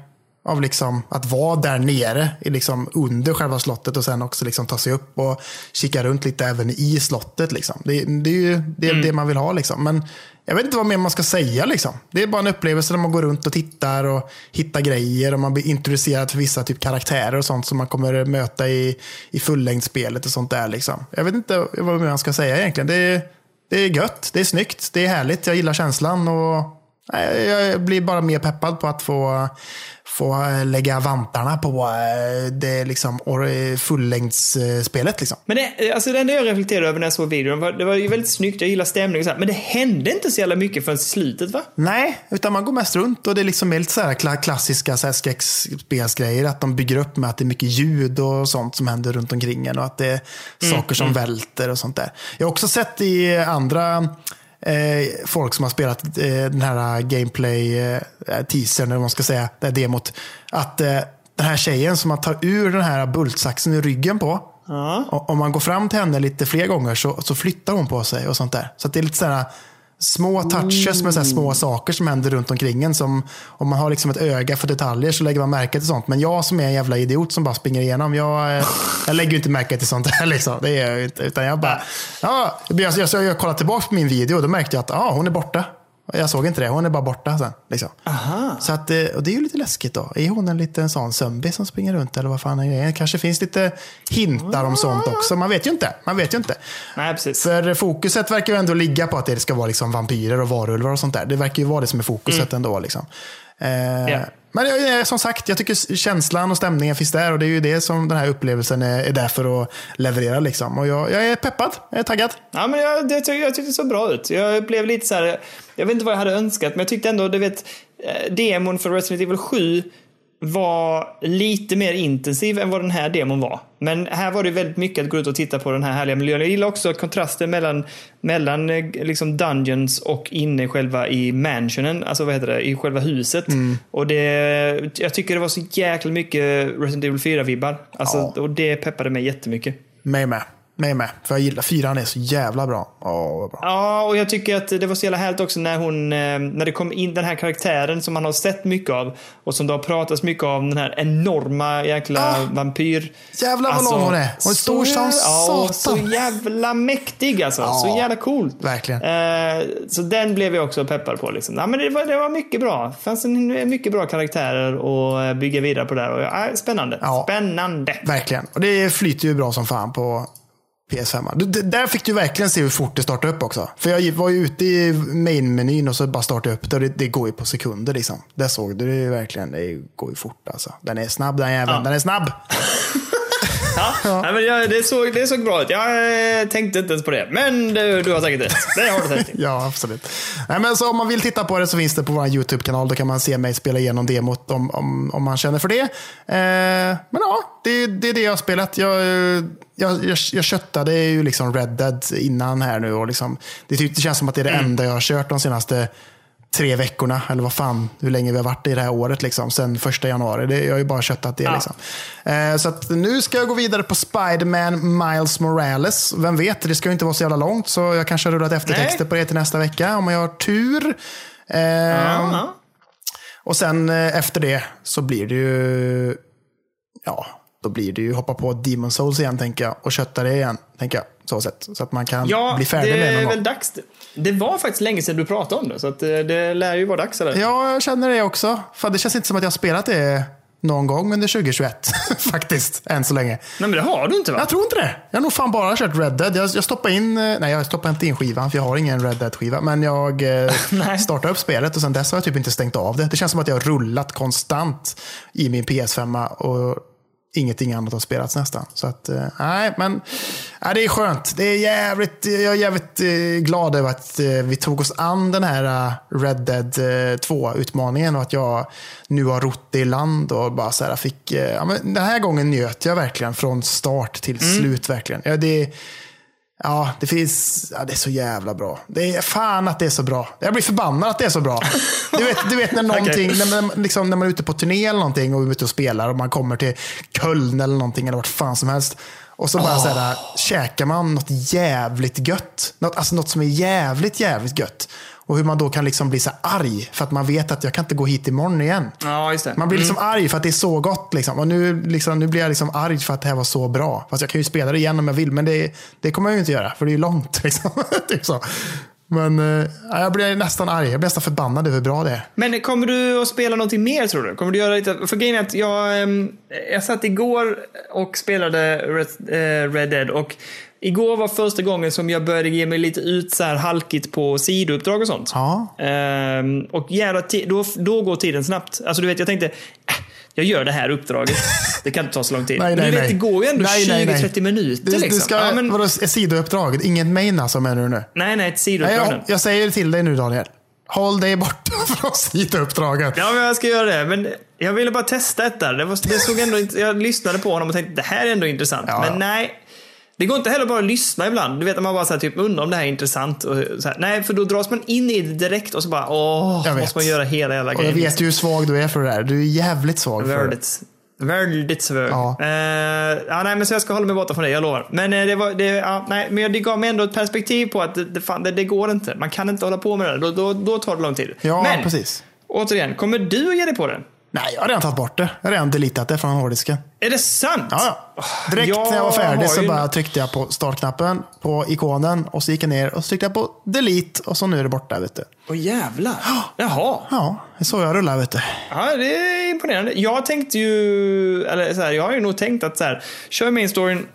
av liksom att vara där nere liksom under själva slottet och sen också liksom ta sig upp och kika runt lite även i slottet. Liksom. Det, det är ju det, mm. det, man vill ha. Liksom. Men jag vet inte vad mer man ska säga. Liksom. Det är bara en upplevelse där man går runt och tittar och hittar grejer och man blir introducerad för vissa typ karaktärer och sånt som man kommer möta i, i fullängdsspelet och sånt där. Liksom. Jag vet inte vad mer man ska säga egentligen. Det är, det är gött, det är snyggt, det är härligt, jag gillar känslan och jag blir bara mer peppad på att få få eh, lägga vantarna på eh, det liksom fullängdsspelet. Liksom. Men det, alltså det enda jag reflekterade över när jag såg videon, var, det var ju väldigt snyggt, jag gillar stämningen men det hände inte så jävla mycket förrän slutet va? Nej, utan man går mest runt och det är liksom lite så här klassiska skräckspelsgrejer, att de bygger upp med att det är mycket ljud och sånt som händer runt omkring en och att det är mm, saker som mm. välter och sånt där. Jag har också sett i andra eh, folk som har spelat eh, den här gameplay-teasern, eh, eller vad man ska säga, det här demot. Att eh, den här tjejen som man tar ur den här bultsaxen i ryggen på, ja. om man går fram till henne lite fler gånger så, så flyttar hon på sig och sånt där. Så det är lite sådär små touches med så små saker som händer runt omkring en. Som, om man har liksom ett öga för detaljer så lägger man märke till sånt. Men jag som är en jävla idiot som bara springer igenom, jag, eh, jag lägger inte märke till sånt här. [LAUGHS] Liksom. Det är jag inte. Utan jag bara, ja, jag, jag, jag, jag kollade tillbaka på min video och då märkte jag att ah, hon är borta. Jag såg inte det, hon är bara borta sen. Liksom. Så att, eh, och det är ju lite läskigt då. Är hon en liten sån zombie som springer runt eller vad fan är det? Kanske finns lite hintar om sånt också. Man vet ju inte. Man vet ju inte. Nej, precis. För fokuset verkar ju ändå ligga på att det ska vara liksom vampyrer och varulvar och sånt där. Det verkar ju vara det som är fokuset mm. ändå. Liksom. Eh, yeah. Men som sagt, jag tycker känslan och stämningen finns där och det är ju det som den här upplevelsen är, är där för att leverera. Liksom. Och jag, jag är peppad, jag är taggad. Ja, men jag, jag, jag tyckte det såg bra ut. Jag blev lite så här, jag vet inte vad jag hade önskat, men jag tyckte ändå, du vet, eh, demon för Resident Evil 7 var lite mer intensiv än vad den här demon var. Men här var det väldigt mycket att gå ut och titta på den här härliga miljön. Jag gillar också kontrasten mellan, mellan eh, liksom dungeons och inne själva i mansionen, alltså vad heter det, i själva huset. Mm. Och det, jag tycker det var så jäkla mycket Resident Evil 4-vibbar. Alltså, ja. Och det peppade mig jättemycket. Mig med. Mig med. För jag gillar fyran är så jävla bra. Åh, bra. Ja, och jag tycker att det var så jävla härligt också när hon, eh, när det kom in den här karaktären som man har sett mycket av och som det har pratats mycket om, den här enorma jäkla ah, vampyr. Jävlar vad alltså, lång hon är. Hon är stor som satan. Ja, så jävla mäktig alltså. Ja, så jävla coolt. Verkligen. Eh, så den blev jag också peppad på. Liksom. Ja, men det, var, det var mycket bra. Det fanns en, mycket bra karaktärer att bygga vidare på där. Och, ja, spännande. Ja, spännande. Verkligen. Och det flyter ju bra som fan på PS5. där fick du verkligen se hur fort det startade upp också. För jag var ju ute i main-menyn och så bara startade upp det. Det, går ju på sekunder liksom. Där såg du det verkligen. Det går ju fort alltså. Den är snabb den jäveln. Ja. Den är snabb. [LAUGHS] ja, ja. Men jag, det, såg, det såg bra ut. Jag eh, tänkte inte ens på det. Men du, du har säkert rätt. Det har du rätt [LAUGHS] Ja, absolut. Nej, men så om man vill titta på det så finns det på vår YouTube-kanal. Då kan man se mig spela igenom demot om, om, om man känner för det. Eh, men ja, det, det är det jag har spelat. Jag, jag, jag, jag köttade ju liksom Red Dead innan här nu. Och liksom, det, det känns som att det är det mm. enda jag har kört de senaste tre veckorna, eller vad fan, hur länge vi har varit i det här året, liksom, sen första januari. Det, jag har ju bara köttat det. Ja. Liksom. Eh, så att nu ska jag gå vidare på Spiderman Miles Morales. Vem vet, det ska ju inte vara så jävla långt, så jag kanske har rullat eftertexter Nej. på det till nästa vecka, om jag har tur. Eh, ja. Och sen eh, efter det så blir det ju, ja, då blir det ju hoppa på Demon Souls igen, tänker jag. Och kötta det igen, tänker jag. Så, sätt, så att man kan Ja, bli färdig det med det någon är gång. väl dags. Det var faktiskt länge sedan du pratade om det, så eh, det lär ju vara dags. Eller? Ja, jag känner det också. Fan, det känns inte som att jag har spelat det någon gång under 2021. [LAUGHS] Faktiskt, än så länge. Nej, men det har du inte va? Jag tror inte det. Jag har nog fan bara kört Red Dead. Jag, jag stoppade in, eh, nej jag stoppade inte in skivan för jag har ingen Red Dead-skiva. Men jag eh, [LAUGHS] startade upp spelet och sen dess har jag typ inte stängt av det. Det känns som att jag har rullat konstant i min PS5 och ingenting annat har spelats nästan. Så att, eh, nej, men nej, det är skönt. Det är jävligt, jag är jävligt eh, glad över att eh, vi tog oss an den här Red Dead eh, 2-utmaningen och att jag nu har rott i land och bara så här fick, ja, men den här gången njöt jag verkligen från start till slut verkligen. Ja, det, Ja, det finns... Ja, det är så jävla bra. Det är fan att det är så bra. Jag blir förbannad att det är så bra. Du vet, du vet när [LAUGHS] någonting, när, man, liksom, när man är ute på turné eller någonting och är ute och spelar och man kommer till Köln eller någonting eller vart fan som helst. Och så bara så här, käkar man något jävligt gött. Något, alltså något som är jävligt, jävligt gött. Och hur man då kan liksom bli så arg för att man vet att jag kan inte gå hit imorgon igen. Ja, just det. Man blir liksom arg för att det är så gott. Liksom. Och nu, liksom, nu blir jag liksom arg för att det här var så bra. Fast jag kan ju spela det igen om jag vill, men det, det kommer jag ju inte göra. För det är ju långt. [LAUGHS] Liksom. typ så. Men eh, jag blir nästan arg. Jag blir nästan förbannad över hur bra det är. Men kommer du att spela någonting mer tror du? Kommer du göra lite? För grejen är att jag, ehm, jag satt igår och spelade Red, eh, Red Dead och igår var första gången som jag började ge mig lite ut så här halkigt på sidouppdrag och sånt. Ja. Ehm, och jävla då, då går tiden snabbt. Alltså du vet, jag tänkte, äh, jag gör det här uppdraget. [LAUGHS] Det kan inte ta så lång tid. Nej, men du vet, nej. det går ju ändå Nej, nej, nej. 20-30 minuter Du, liksom. du ska, ja, men, vadå, ett sidouppdrag? Inget main alltså menar du nu? nej, nej, ett sidouppdrag jag, jag säger till dig nu Daniel. Håll dig borta [LAUGHS] från sidouppdragen. Ja, men jag ska göra det. Men jag ville bara testa detta. Det, var, det såg ändå, inte- jag lyssnade på honom och tänkte det här är ändå intressant. Ja. Men nej. Det går inte heller bara att lyssna ibland. Du vet man bara så här, typ, undrar om det här är intressant. Och så här. Nej, för då dras man in i det direkt och så bara åh, Jag måste man göra hela jävla Och jag grejen. vet ju hur svag du är för det där. Du är jävligt svag för det. Väldigt, svag. Ja. Eh, ja, nej, men så jag ska hålla mig borta från det, jag lovar. Men, eh, det, var, det, ja, nej, men det gav mig ändå ett perspektiv på att det, det, fan, det, det går inte. Man kan inte hålla på med det. Då, då, då tar det lång tid. Ja, men, precis. återigen, kommer du att ge dig på det? Nej, jag har redan tagit bort det. Jag har redan deletat det från hårddisken. Är det sant? Ja, ja. Direkt Jag när jag var färdig så bara tryckte jag på startknappen på ikonen och så gick jag ner och så tryckte jag på delete och så nu är det borta. Vet du. Åh jävlar. Jaha. Ja, det är så jag rullar vet du. Ja, det är imponerande. Jag tänkte ju, eller så här, jag har ju nog tänkt att så här, kör main storyn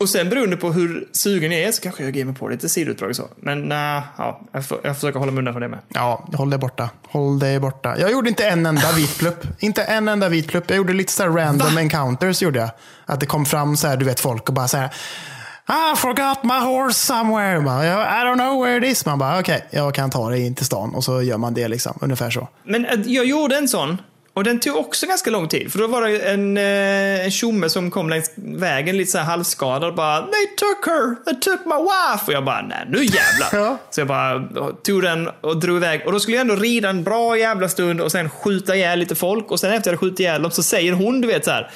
och sen beroende på hur sugen jag är så kanske jag ger mig på lite sidouppdrag så. Men nej, ja, jag, jag försöker hålla mig undan från det med. Ja, håll dig borta. Håll dig borta. Jag gjorde inte en enda vit plupp. Inte en enda vit plupp. Jag gjorde lite så här random encounters. Gjorde jag. Att det kom fram så här, du vet folk och bara så här. I forgot my horse somewhere. Bara, I don't know where it is. Man bara, okej, jag kan ta dig in till stan. Och så gör man det liksom. Ungefär så. Men eh, jag gjorde en sån. Och den tog också ganska lång tid. För då var det en, eh, en tjomme som kom längs vägen lite så här halvskadad och bara They took her! They took my wife! Och jag bara, nej nu jävlar! Ja. Så jag bara tog den och drog iväg. Och då skulle jag ändå rida en bra jävla stund och sen skjuta ihjäl lite folk. Och sen efter jag hade skjutit ihjäl dem så säger hon, du vet så här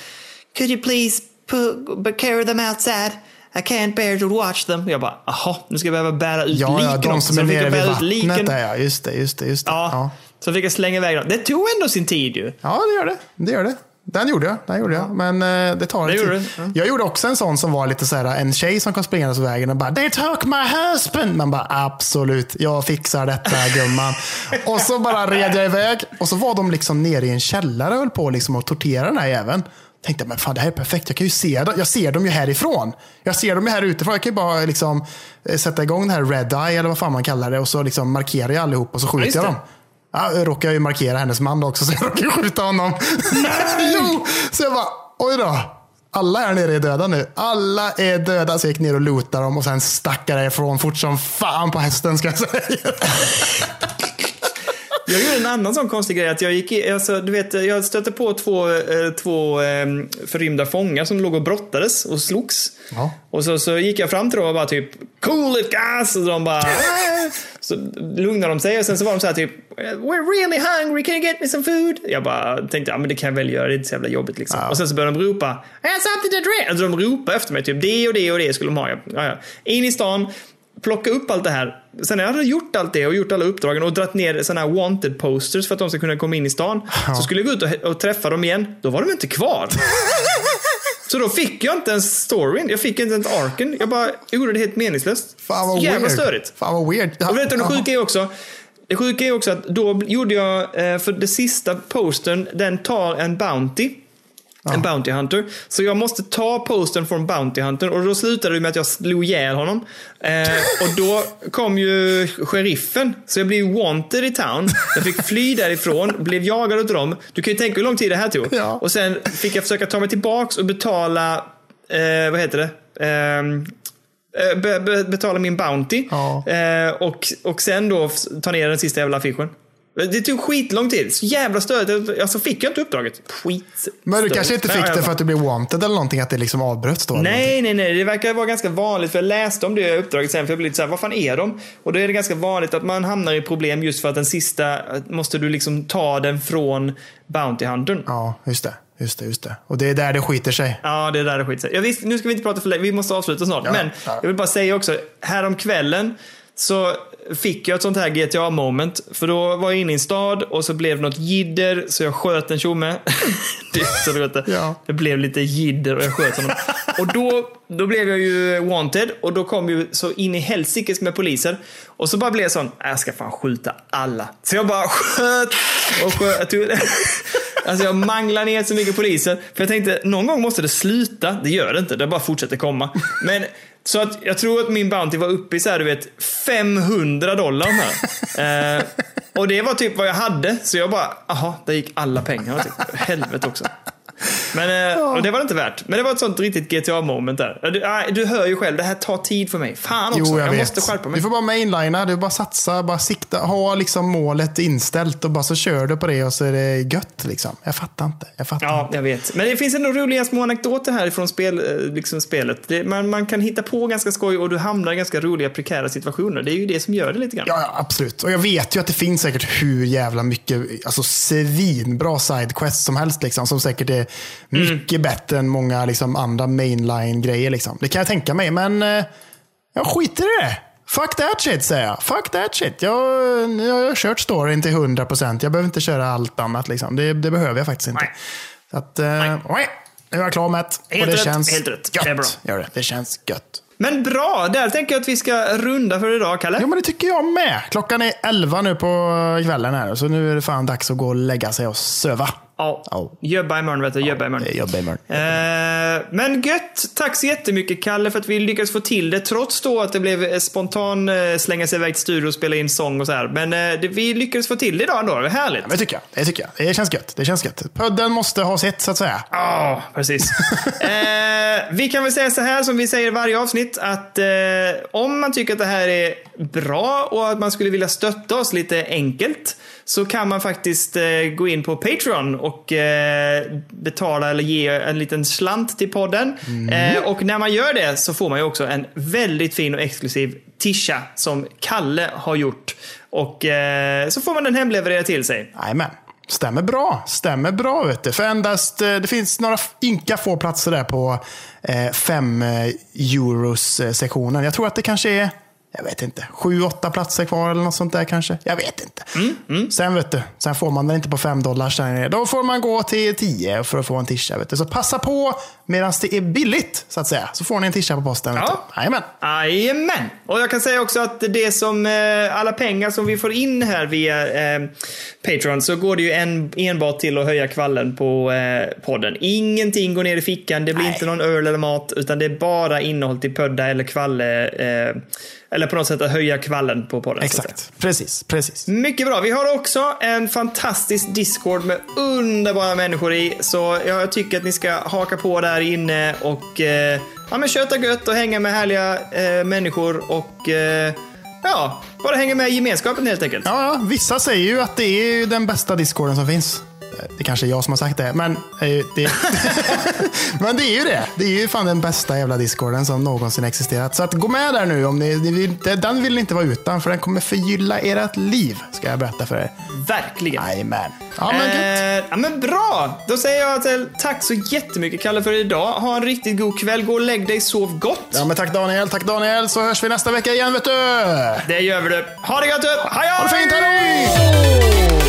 Could you please put, carry them outside? I can't bear to watch them. Jag bara, jaha, nu ska jag behöva bära ut Ja, ja, liken de också. som är nere vid ut liken. vattnet. Där, ja. Just det, just det. Just det. Ja. Ja. Så fick jag slänga iväg dem. Det tog ändå sin tid ju. Ja, det gör det. Det gör det. Den gjorde jag. Den gjorde jag. Men eh, det tar Det tid. gjorde ja. Jag gjorde också en sån som var lite så här, en tjej som kom springandes på vägen och bara They took my husband. Man bara absolut, jag fixar detta [LAUGHS] gumman. och så bara red jag iväg. Och så var de liksom nere i en källare och höll på liksom att tortera den här jäveln. Tänkte men fan det här är perfekt, jag kan ju se dem. Jag ser dem ju härifrån. Jag ser dem ju här utifrån. Jag kan ju bara liksom eh, sätta igång den här red eye eller vad fan man kallar det. Och så liksom markerar jag allihop och så skjuter just jag dem. Ja, jag råkar ju markera hennes man också, så jag råkar ju skjuta honom. [LAUGHS] jo! Så jag bara, oj då. Alla här nere är döda nu. Alla är döda. Så jag gick ner och lootade dem och sen stack jag därifrån fort som fan på hästen ska jag säga. [LAUGHS] Jag gjorde en annan sån konstig grej. Att jag, gick i, alltså, du vet, jag stötte på två, eh, två eh, förrymda fångar som låg och brottades och slogs. Ja. Och så, så gick jag fram till dem och bara typ Cool it guys! Och de bara "Ah." Så lugnade de sig och sen så var de så här typ We're really hungry, can you get me some food? Jag bara tänkte, ja men det kan jag väl göra, det är inte så jävla jobbigt liksom. Ja. Och sen så började de ropa I have something to drink! Alltså de ropade efter mig, typ det och det och det skulle de ha. Ja, ja. In i stan, plocka upp allt det här. Sen när jag hade gjort allt det och gjort alla uppdragen och dratt ner sådana här wanted posters för att de ska kunna komma in i stan. Så skulle jag gå ut och, och träffa dem igen. Då var de inte kvar. [LAUGHS] Så då fick jag inte ens storyn. Jag fick inte ens arken. Jag bara gjorde det helt meningslöst. Fan vad Jävla weird. störigt. Fan vad weird. Och vet du, det sjuka är också, det sjuka är också att då gjorde jag, eh, för det sista posten, den tar en Bounty. En Bounty Hunter. Så jag måste ta posten från Bounty Hunter och då slutade det med att jag slog ihjäl honom. Eh, och då kom ju sheriffen, så jag blev wanted i town. Jag fick fly därifrån, blev jagad av dem. Du kan ju tänka hur lång tid det här tog. Ja. Och sen fick jag försöka ta mig tillbaks och betala, eh, vad heter det? Ehm, eh, be, be, betala min Bounty. Ja. Eh, och, och sen då ta ner den sista jävla affischen. Det tog skitlång tid. Så jävla störigt. Alltså fick jag inte uppdraget. Skit. Men du kanske inte fick det för att du blev wanted eller någonting, att det liksom avbröts då? Nej, nej, nej. Det verkar vara ganska vanligt. För jag läste om det uppdraget sen. För jag blev lite så här, vad fan är de? Och då är det ganska vanligt att man hamnar i problem just för att den sista, måste du liksom ta den från Bounty Huntern. Ja, just det. Just det, just det. Och det är där det skiter sig. Ja, det är där det skiter sig. Ja, visst, nu ska vi inte prata för länge, vi måste avsluta snart. Ja, Men ja. jag vill bara säga också, härom kvällen så fick jag ett sånt här GTA-moment. För då var jag inne i en stad och så blev det något jidder så jag sköt en tjomme. [LAUGHS] det, Ja. det blev lite jidder och jag sköt honom. och då, då blev jag ju wanted och då kom ju så in i helsikes med poliser. Och så bara blev jag sån, "Äh, jag ska fan skjuta alla. Så jag bara sköt och sköt. [LAUGHS] Alltså jag manglar ner så mycket poliser. För jag tänkte, någon gång måste det sluta. Det gör det inte, det bara fortsätter komma. Men så att jag tror att min Bounty var uppe i så här, du vet, 500 dollar här. [LAUGHS] Eh, och det var typ vad jag hade. Så jag bara, aha, där gick alla pengar. Tänkte, helvete också. Men eh, och det var det inte värt. Men det var ett sånt riktigt GTA-moment där. Ja, Du, du hör ju själv, det här tar tid för mig. Fan också, Jo, jag, jag, måste skärpa mig. Du får bara mainlina, du bara satsa, bara sikta, ha liksom målet inställt och bara så kör du på det och så är det gött liksom. Jag fattar inte. Jag fattar Ja, inte. jag vet. Men det finns ändå roliga små anekdoter här från spel, eh, liksom spelet. Det, man, man kan hitta på ganska skoj och du hamnar i ganska roliga prekära situationer. Det är ju det som gör det lite grann. Ja, ja, absolut. Och jag vet ju att det finns säkert hur jävla mycket alltså svinbra sidequests som helst. Liksom, som säkert är mycket bättre än många liksom, andra mainline-grejer. Liksom. Det kan jag tänka mig, men eh, jag skiter i det. Fuck that shit, säger jag. Fuck that shit. Jag, jag har kört storyn till 100%. Jag behöver inte köra allt annat. Liksom. Det, det behöver jag faktiskt inte. Nej. Så att, eh, nej. Nu är jag klar med det. Helt Och det rätt, känns helt rätt. gött. Det är bra. Gör det. det känns gött. Men bra, där tänker jag att vi ska runda för idag, Kalle. Jo, men det tycker jag med. Klockan är 11 nu på kvällen här. Så nu är det fan dags att gå och lägga sig och söva. Ja. Ja. Jobba imorgon, vet du. Jobba imorgon. Det jobbar imorgon. Eh, men gött! Tack så jättemycket Kalle för att vi lyckades få till det trots då att det blev eh, spontan eh, slänga sig iväg till studio och spela in sång och så här. Men eh, det, vi lyckades få till det idag ändå. Det var härligt. Ja, det tycker jag. Det tycker jag. Det känns gött. Det känns gött. Pudden måste ha sitt så att säga. Ja, precis. [LAUGHS] eh, vi kan väl säga så här som vi säger i varje avsnitt att eh, om man tycker att det här är bra och att man skulle vilja stötta oss lite enkelt så kan man faktiskt eh, gå in på Patreon och eh, betala eller ge en liten slant till podden. Eh, och när man gör det så får man ju också en väldigt fin och exklusiv tisha som Kalle har gjort. Och så får man den hemlevererad till sig. Jajamän. Stämmer bra. Stämmer bra vet du. För endast, det finns några ynka få platser där på 5 euros sektionen. Jag tror att det kanske är, jag vet inte, 7-8 platser kvar eller något sånt där kanske. Jag vet inte. Sen vet du, sen får man den inte på 5 dollar. nere. Då får man gå till 10 för att få en tisha. Vet du. Så passa på medan det är billigt så att säga. Så får ni en tisha på posten. Ja. Jajamän. Jajamän! Och jag kan säga också att det som, eh, alla pengar som vi får in här via eh, Patreon så går det ju en, enbart till att höja kvallen på eh, podden. Ingenting går ner i fickan, det blir Nej. inte någon öl eller mat, utan det är bara innehåll till pudda eller kvalle. Eh, eller på något sätt att höja kvallen på podden. Exakt. Precis. Precis. Mycket bra. Vi har också en fantastisk Discord med underbara människor i. Så jag tycker att ni ska haka på där inne och eh, ja, men köta gött och hänga med härliga eh, människor och eh, ja, bara hänga med i gemenskapen helt enkelt. Ja, vissa säger ju att det är den bästa discorden som finns. Det kanske är jag som har sagt det, men, eh, det, [LAUGHS] men det är ju det. Det är ju fan den bästa jävla discorden som någonsin existerat. Så att gå med där nu om ni, ni vill, den vill ni inte vara utan, för den kommer förgylla ert liv, ska jag berätta för er. Verkligen. Jajamän. Ja, men gött. Eh, ja, men bra! Då säger jag till, tack så jättemycket Kalle för idag. Ha en riktigt god kväll. Gå och lägg dig, sov gott. Ja, men tack Daniel, tack Daniel, så hörs vi nästa vecka igen vet du. Det gör vi du. Ha det gött upp! Hej Ha det fint, hej!